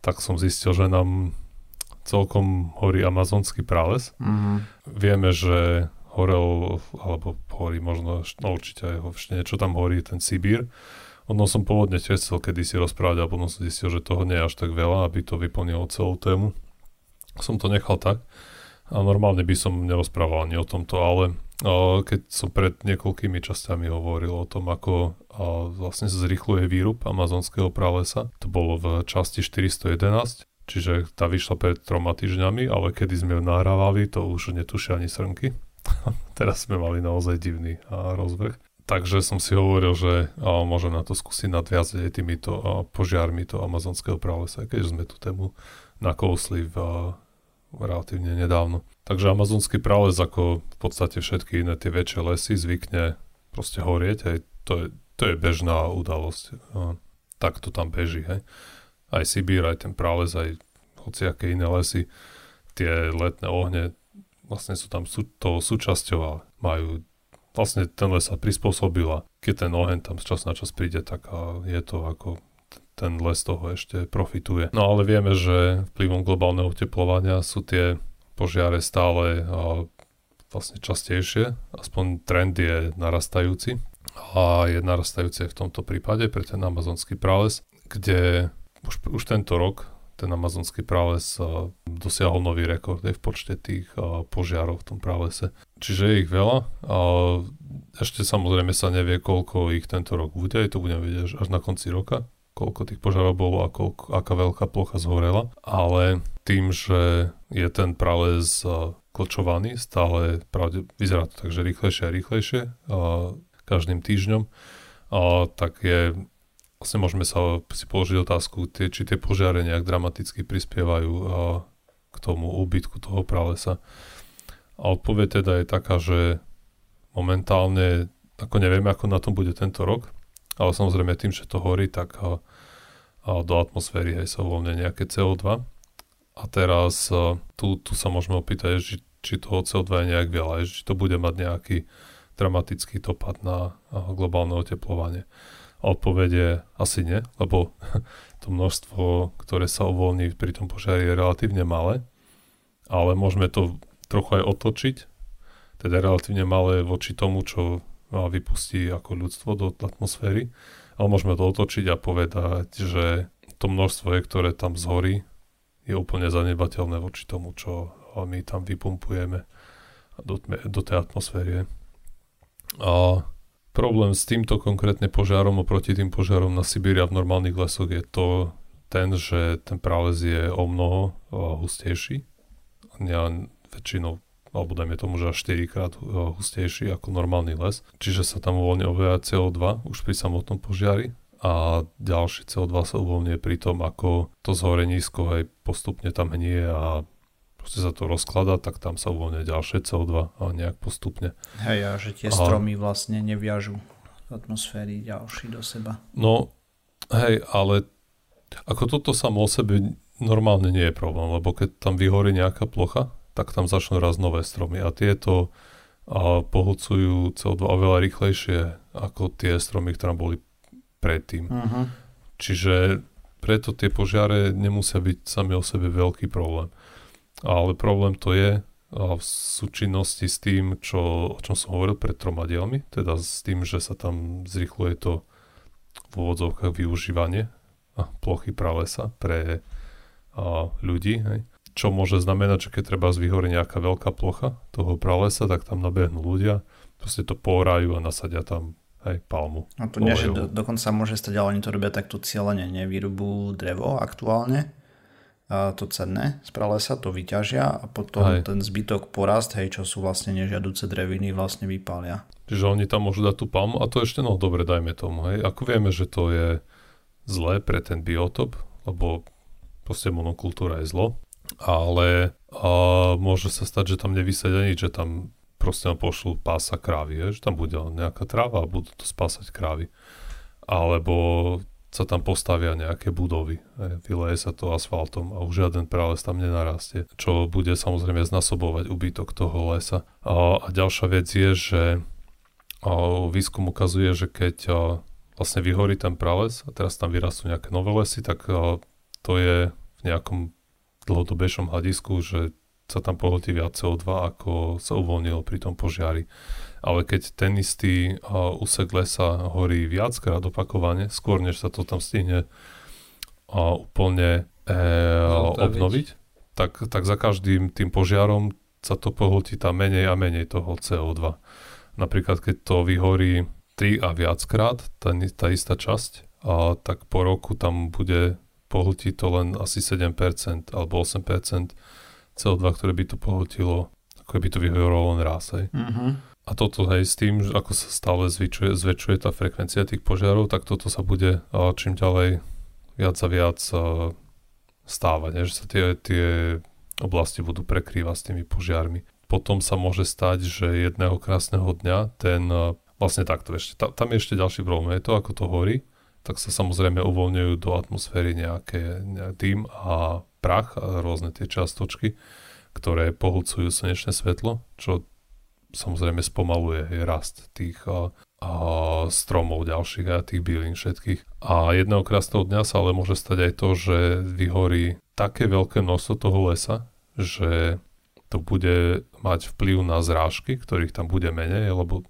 tak som zistil, že nám celkom horí amazonský prales. Mm-hmm. Vieme, že horel, alebo horí možno, no určite aj ho- niečo tam horí, ten Sibír. Ono som pôvodne tiež chcel kedysi rozprávať, a potom som zistil, že toho nie je až tak veľa, aby to vyplnilo celú tému. Som to nechal tak. A normálne by som nerozprával ani o tomto, ale a, keď som pred niekoľkými časťami hovoril o tom, ako a, vlastne sa zrýchluje výrub amazonského pralesa, to bolo v časti 411, čiže tá vyšla pred troma týždňami, ale kedy sme ju nahrávali, to už netušia ani srnky. Teraz sme mali naozaj divný rozbeh. Takže som si hovoril, že a, môžem na to skúsiť nadviazať aj týmito požiarmi toho amazonského pralesa, keďže sme tú tému nakousli v, relatívne nedávno. Takže amazonský prales ako v podstate všetky iné tie väčšie lesy zvykne proste horieť, aj to je, to je bežná udalosť. Tak to tam beží, hej. Aj Sibír, aj ten prales, aj hociaké iné lesy, tie letné ohne vlastne sú tam sú, toho súčasťou a majú vlastne ten les sa prispôsobila. Keď ten oheň tam z čas na čas príde, tak a je to ako ten les toho ešte profituje. No ale vieme, že vplyvom globálneho oteplovania sú tie požiare stále a, vlastne častejšie, aspoň trend je narastajúci a je narastajúci aj v tomto prípade pre ten amazonský prales, kde už, už tento rok ten amazonský prales a, dosiahol nový rekord aj v počte tých a, požiarov v tom pralese. Čiže je ich veľa a ešte samozrejme sa nevie, koľko ich tento rok bude, to budeme vedieť až- na konci roka, koľko tých požiarov bolo a koľko, aká veľká plocha zhorela, ale tým, že je ten prales a, klčovaný, stále pravde, vyzerá to tak, že rýchlejšie a rýchlejšie a, každým týždňom, a, tak je vlastne môžeme sa si položiť otázku, tie, či tie požiare nejak dramaticky prispievajú k tomu úbytku toho pralesa. A odpoveď teda je taká, že momentálne, ako nevieme, ako na tom bude tento rok, ale samozrejme tým, že to horí, tak a, a do atmosféry hej, sa uvoľne nejaké CO2. A teraz a, tu, tu sa môžeme opýtať, či, či toho CO2 je nejak veľa, či to bude mať nejaký dramatický dopad na a, globálne oteplovanie. A odpoveď je asi nie, lebo to množstvo, ktoré sa uvoľní pri tom požiari je relatívne malé, ale môžeme to trochu aj otočiť, teda relatívne malé voči tomu, čo vypustí ako ľudstvo do atmosféry, ale môžeme to otočiť a povedať, že to množstvo, ktoré tam zhorí, je úplne zanedbateľné voči tomu, čo my tam vypumpujeme do, do tej atmosféry. A Problém s týmto konkrétne požiarom oproti tým požiarom na Sibíri a v normálnych lesoch je to ten, že ten prales je o mnoho hustejší. Ja väčšinou alebo dajme tomu, že až 4 krát hustejší ako normálny les. Čiže sa tam uvoľne oveľa CO2 už pri samotnom požiari a ďalší CO2 sa uvoľňuje pri tom, ako to zhorenisko aj postupne tam hnie a proste sa to rozkladá, tak tam sa uvoľňuje ďalšie CO2 a nejak postupne. Hej, a že tie stromy vlastne neviažú atmosféry ďalší do seba. No, hej, ale ako toto samo o sebe normálne nie je problém, lebo keď tam vyhorí nejaká plocha, tak tam začnú raz nové stromy a tieto a pohľcujú CO2 oveľa rýchlejšie ako tie stromy, ktoré boli predtým. Uh-huh. Čiže preto tie požiare nemusia byť sami o sebe veľký problém. Ale problém to je v súčinnosti s tým, čo, o čom som hovoril pred troma dielmi, teda s tým, že sa tam zrychluje to v úvodzovkách využívanie plochy pralesa pre a, ľudí. Hej. Čo môže znamenať, že keď treba zvyhorí nejaká veľká plocha toho pralesa, tak tam nabehnú ľudia, proste to pohrajú a nasadia tam aj palmu. A to nie, že do, dokonca môže stať, ale oni to robia takto cieľene, nevyrubú drevo aktuálne, to cenné z pralesa, to vyťažia a potom hej. ten zbytok porast, hej, čo sú vlastne nežiaduce dreviny, vlastne vypália. Čiže oni tam môžu dať tú palmu a to ešte no dobre, dajme tomu, hej. Ako vieme, že to je zlé pre ten biotop, lebo proste monokultúra je zlo, ale a môže sa stať, že tam nevysedia nič, že tam proste pošlú pása krávy, je, že tam bude nejaká tráva a budú to spásať krávy. Alebo sa tam postavia nejaké budovy. Vyleje sa to asfaltom a už žiaden prales tam nenarastie, čo bude samozrejme znasobovať ubytok toho lesa. A, a ďalšia vec je, že a, výskum ukazuje, že keď a, vlastne vyhorí ten prales a teraz tam vyrastú nejaké nové lesy, tak a, to je v nejakom dlhodobejšom hľadisku, že sa tam pohltí viac CO2, ako sa uvoľnilo pri tom požiari ale keď ten istý uh, úsek lesa horí viackrát opakovane, skôr než sa to tam stihne uh, úplne uh, obnoviť, tak, tak za každým tým požiarom sa to pohltí tam menej a menej toho CO2. Napríklad keď to vyhorí 3 a viackrát, tá, tá istá časť, a tak po roku tam bude pohltiť to len asi 7% alebo 8% CO2, ktoré by to pohltilo, ako by to vyhorilo len raz. Mm-hmm. A toto hej, s tým, ako sa stále zväčšuje, zväčšuje tá frekvencia tých požiarov, tak toto sa bude čím ďalej viac a viac stávať, že sa tie, tie oblasti budú prekrývať s tými požiarmi. Potom sa môže stať, že jedného krásneho dňa ten, vlastne takto ešte, tam je ešte ďalší problém, je to ako to horí, tak sa samozrejme uvoľňujú do atmosféry nejaké, dým a prach a rôzne tie častočky, ktoré pohľcujú slnečné svetlo, čo samozrejme spomaluje rast tých a, stromov ďalších a tých bylín všetkých. A jedného krásneho dňa sa ale môže stať aj to, že vyhorí také veľké množstvo toho lesa, že to bude mať vplyv na zrážky, ktorých tam bude menej, lebo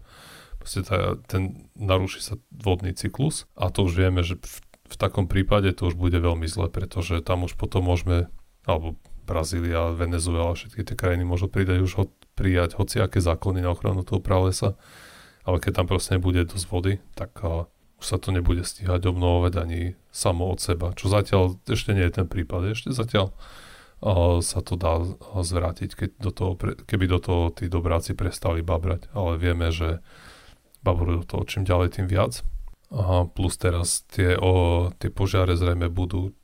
tá, ten naruší sa vodný cyklus a to už vieme, že v, v takom prípade to už bude veľmi zle, pretože tam už potom môžeme, alebo Brazília, Venezuela, všetky tie krajiny môžu pridať už prijať hociaké zákony na ochranu toho pralesa, ale keď tam proste nebude dosť vody, tak uh, už sa to nebude stíhať obnovovať ani samo od seba, čo zatiaľ ešte nie je ten prípad, ešte zatiaľ uh, sa to dá zvrátiť, keď do toho, keby do toho tí dobráci prestali babrať, ale vieme, že babrujú toho čím ďalej, tým viac. A plus teraz tie, o, tie požiare zrejme budú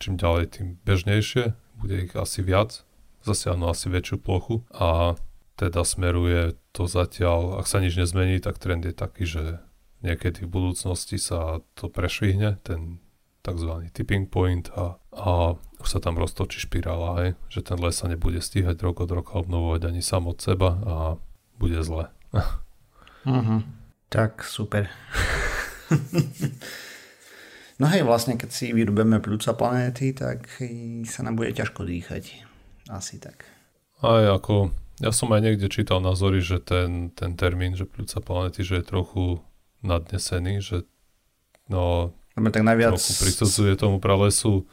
čím ďalej tým bežnejšie, bude ich asi viac, zasiahnu asi väčšiu plochu a teda smeruje to zatiaľ, ak sa nič nezmení, tak trend je taký, že niekedy v budúcnosti sa to prešvihne, ten tzv. tipping point a, a už sa tam roztočí špirála, hej, že ten les sa nebude stíhať rok od roka obnovovať ani sám od seba a bude zle. uh-huh. Tak, super. no hej, vlastne keď si vyrobíme pľúca planéty, tak sa nám bude ťažko dýchať. Asi tak. Aj ako ja som aj niekde čítal názory, že ten, ten termín, že pľúca planety, že je trochu nadnesený, že no, tak najviac... trochu prisudzuje tomu pralesu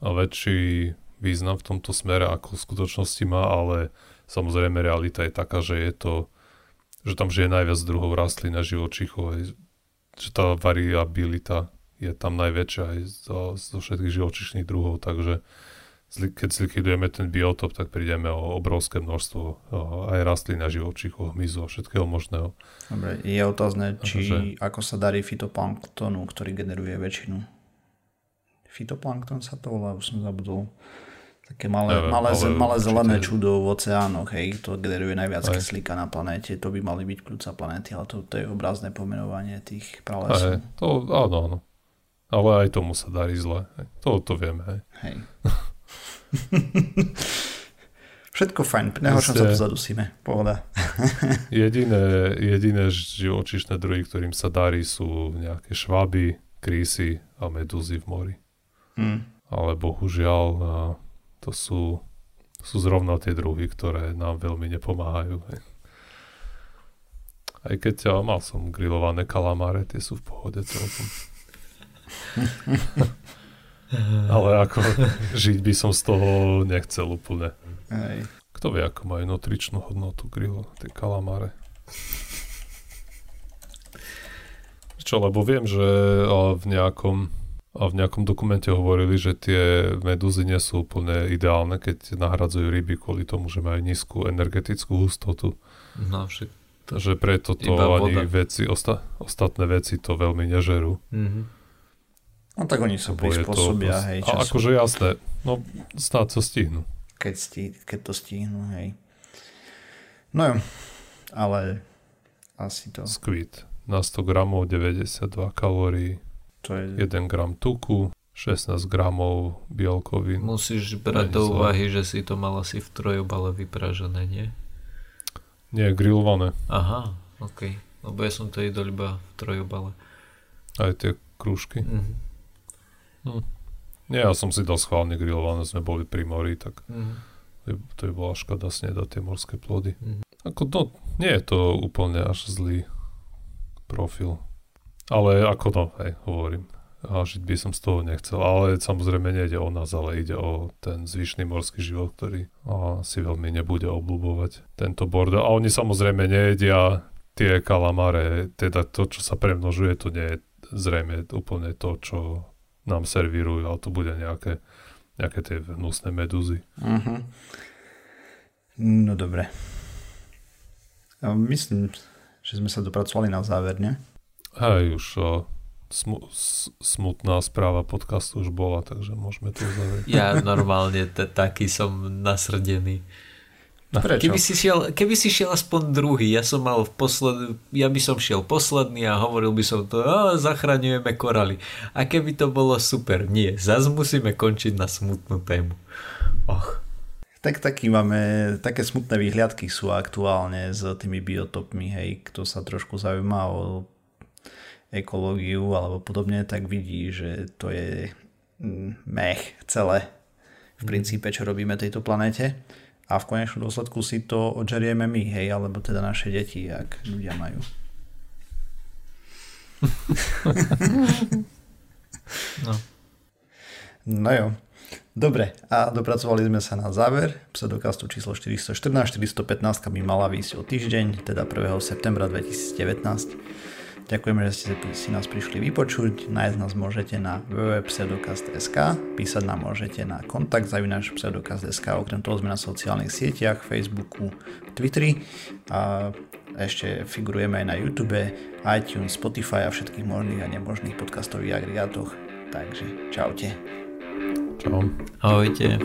a väčší význam v tomto smere, ako v skutočnosti má, ale samozrejme realita je taká, že je to, že tam žije najviac druhov rastlín a živočíchov, že tá variabilita je tam najväčšia aj zo, zo všetkých živočíšnych druhov, takže keď zlikvidujeme ten biotop, tak prídeme o obrovské množstvo aj rastlín a živočíchov, hmyzu a všetkého možného. Dobre, je otázne, či Takže... ako sa darí fitoplanktonu, ktorý generuje väčšinu. Fitoplankton sa to volá, už som zabudol. Také malé, Neviem, malé, ale malé zelené určite... čudo v oceánoch, hej, to generuje najviac aj. kyslíka na planéte, to by mali byť kľúca planéty, ale to, to je obrazné pomenovanie tých pralesov. to, áno, áno. Ale aj tomu sa darí zle. To, to vieme, hej. hej. Všetko fajn, nehoršom sa to zadusíme, pohoda. jediné, jediné živočišné druhy, ktorým sa darí, sú nejaké šváby, krísy a medúzy v mori. Hmm. Ale bohužiaľ to sú, sú zrovna tie druhy, ktoré nám veľmi nepomáhajú. Aj keď ja mal som grillované kalamáre, tie sú v pohode celkom. Ale ako žiť by som z toho nechcel úplne. Hej. Kto vie, ako majú nutričnú hodnotu grill, tie kalamáre. Čo, lebo viem, že v nejakom, v nejakom dokumente hovorili, že tie medúzy nie sú úplne ideálne, keď nahradzujú ryby kvôli tomu, že majú nízku energetickú hustotu. No však to že preto to ani veci, osta, ostatné veci to veľmi nežerú. Mm-hmm. No tak oni sa prispôsobia, hej. Času. A akože jasné, no snáď sa stihnú. Keď, stí, keď to stihnú, hej. No jo, ale asi to... Squid. Na 100 gramov 92 kalórií, to je... 1 gram tuku, 16 gramov bielkovín. Musíš brať do úvahy, že si to mal asi v trojobale vypražené, nie? Nie, grillované. Aha, ok. Lebo ja som to jedol iba v trojobale. Aj tie krúžky. Mhm. Hm. Nie, ja som si dal schválne grillované, sme boli pri mori, tak mm. to by bola škoda snedať tie morské plody. Mm. Ako, no, nie je to úplne až zlý profil. Ale ako no, hej, hovorím, a žiť by som z toho nechcel. Ale samozrejme nejde o nás, ale ide o ten zvyšný morský život, ktorý a, si veľmi nebude obľúbovať tento bordel. A oni samozrejme nejedia tie kalamáre, teda to, čo sa premnožuje, to nie je zrejme úplne to, čo nám servírujú, ale to bude nejaké, nejaké tie hnusné medúzy. Uh-huh. No dobre. Ja myslím, že sme sa dopracovali na záver, ne? Hej, už o, smu, smutná správa podcastu už bola, takže môžeme to uzavrieť. Ja normálne t- taký som nasrdený. No, prečo? Keby si, šiel, keby si šiel aspoň druhý, ja som mal v posled, ja by som šiel posledný a hovoril by som to, a zachraňujeme koraly. A keby to bolo super, nie, zase musíme končiť na smutnú tému. Och. Tak taký máme, také smutné výhľadky sú aktuálne s tými biotopmi, hej, kto sa trošku zaujíma o ekológiu alebo podobne, tak vidí, že to je mm, mech celé v princípe, čo robíme tejto planéte a v konečnom dôsledku si to odžerieme my, hej, alebo teda naše deti, ak ľudia majú. no. No jo. Dobre, a dopracovali sme sa na záver pseudokastu číslo 414. 415 by mala výjsť o týždeň, teda 1. septembra 2019. Ďakujeme, že ste si nás prišli vypočuť. Nájsť nás môžete na www.pseudokast.sk, písať nám môžete na kontakt zavinač pseudokast.sk, okrem toho sme na sociálnych sieťach, Facebooku, Twitteri a ešte figurujeme aj na YouTube, iTunes, Spotify a všetkých možných a nemožných podcastových agregátoch. Takže čaute. Čau. Ahojte.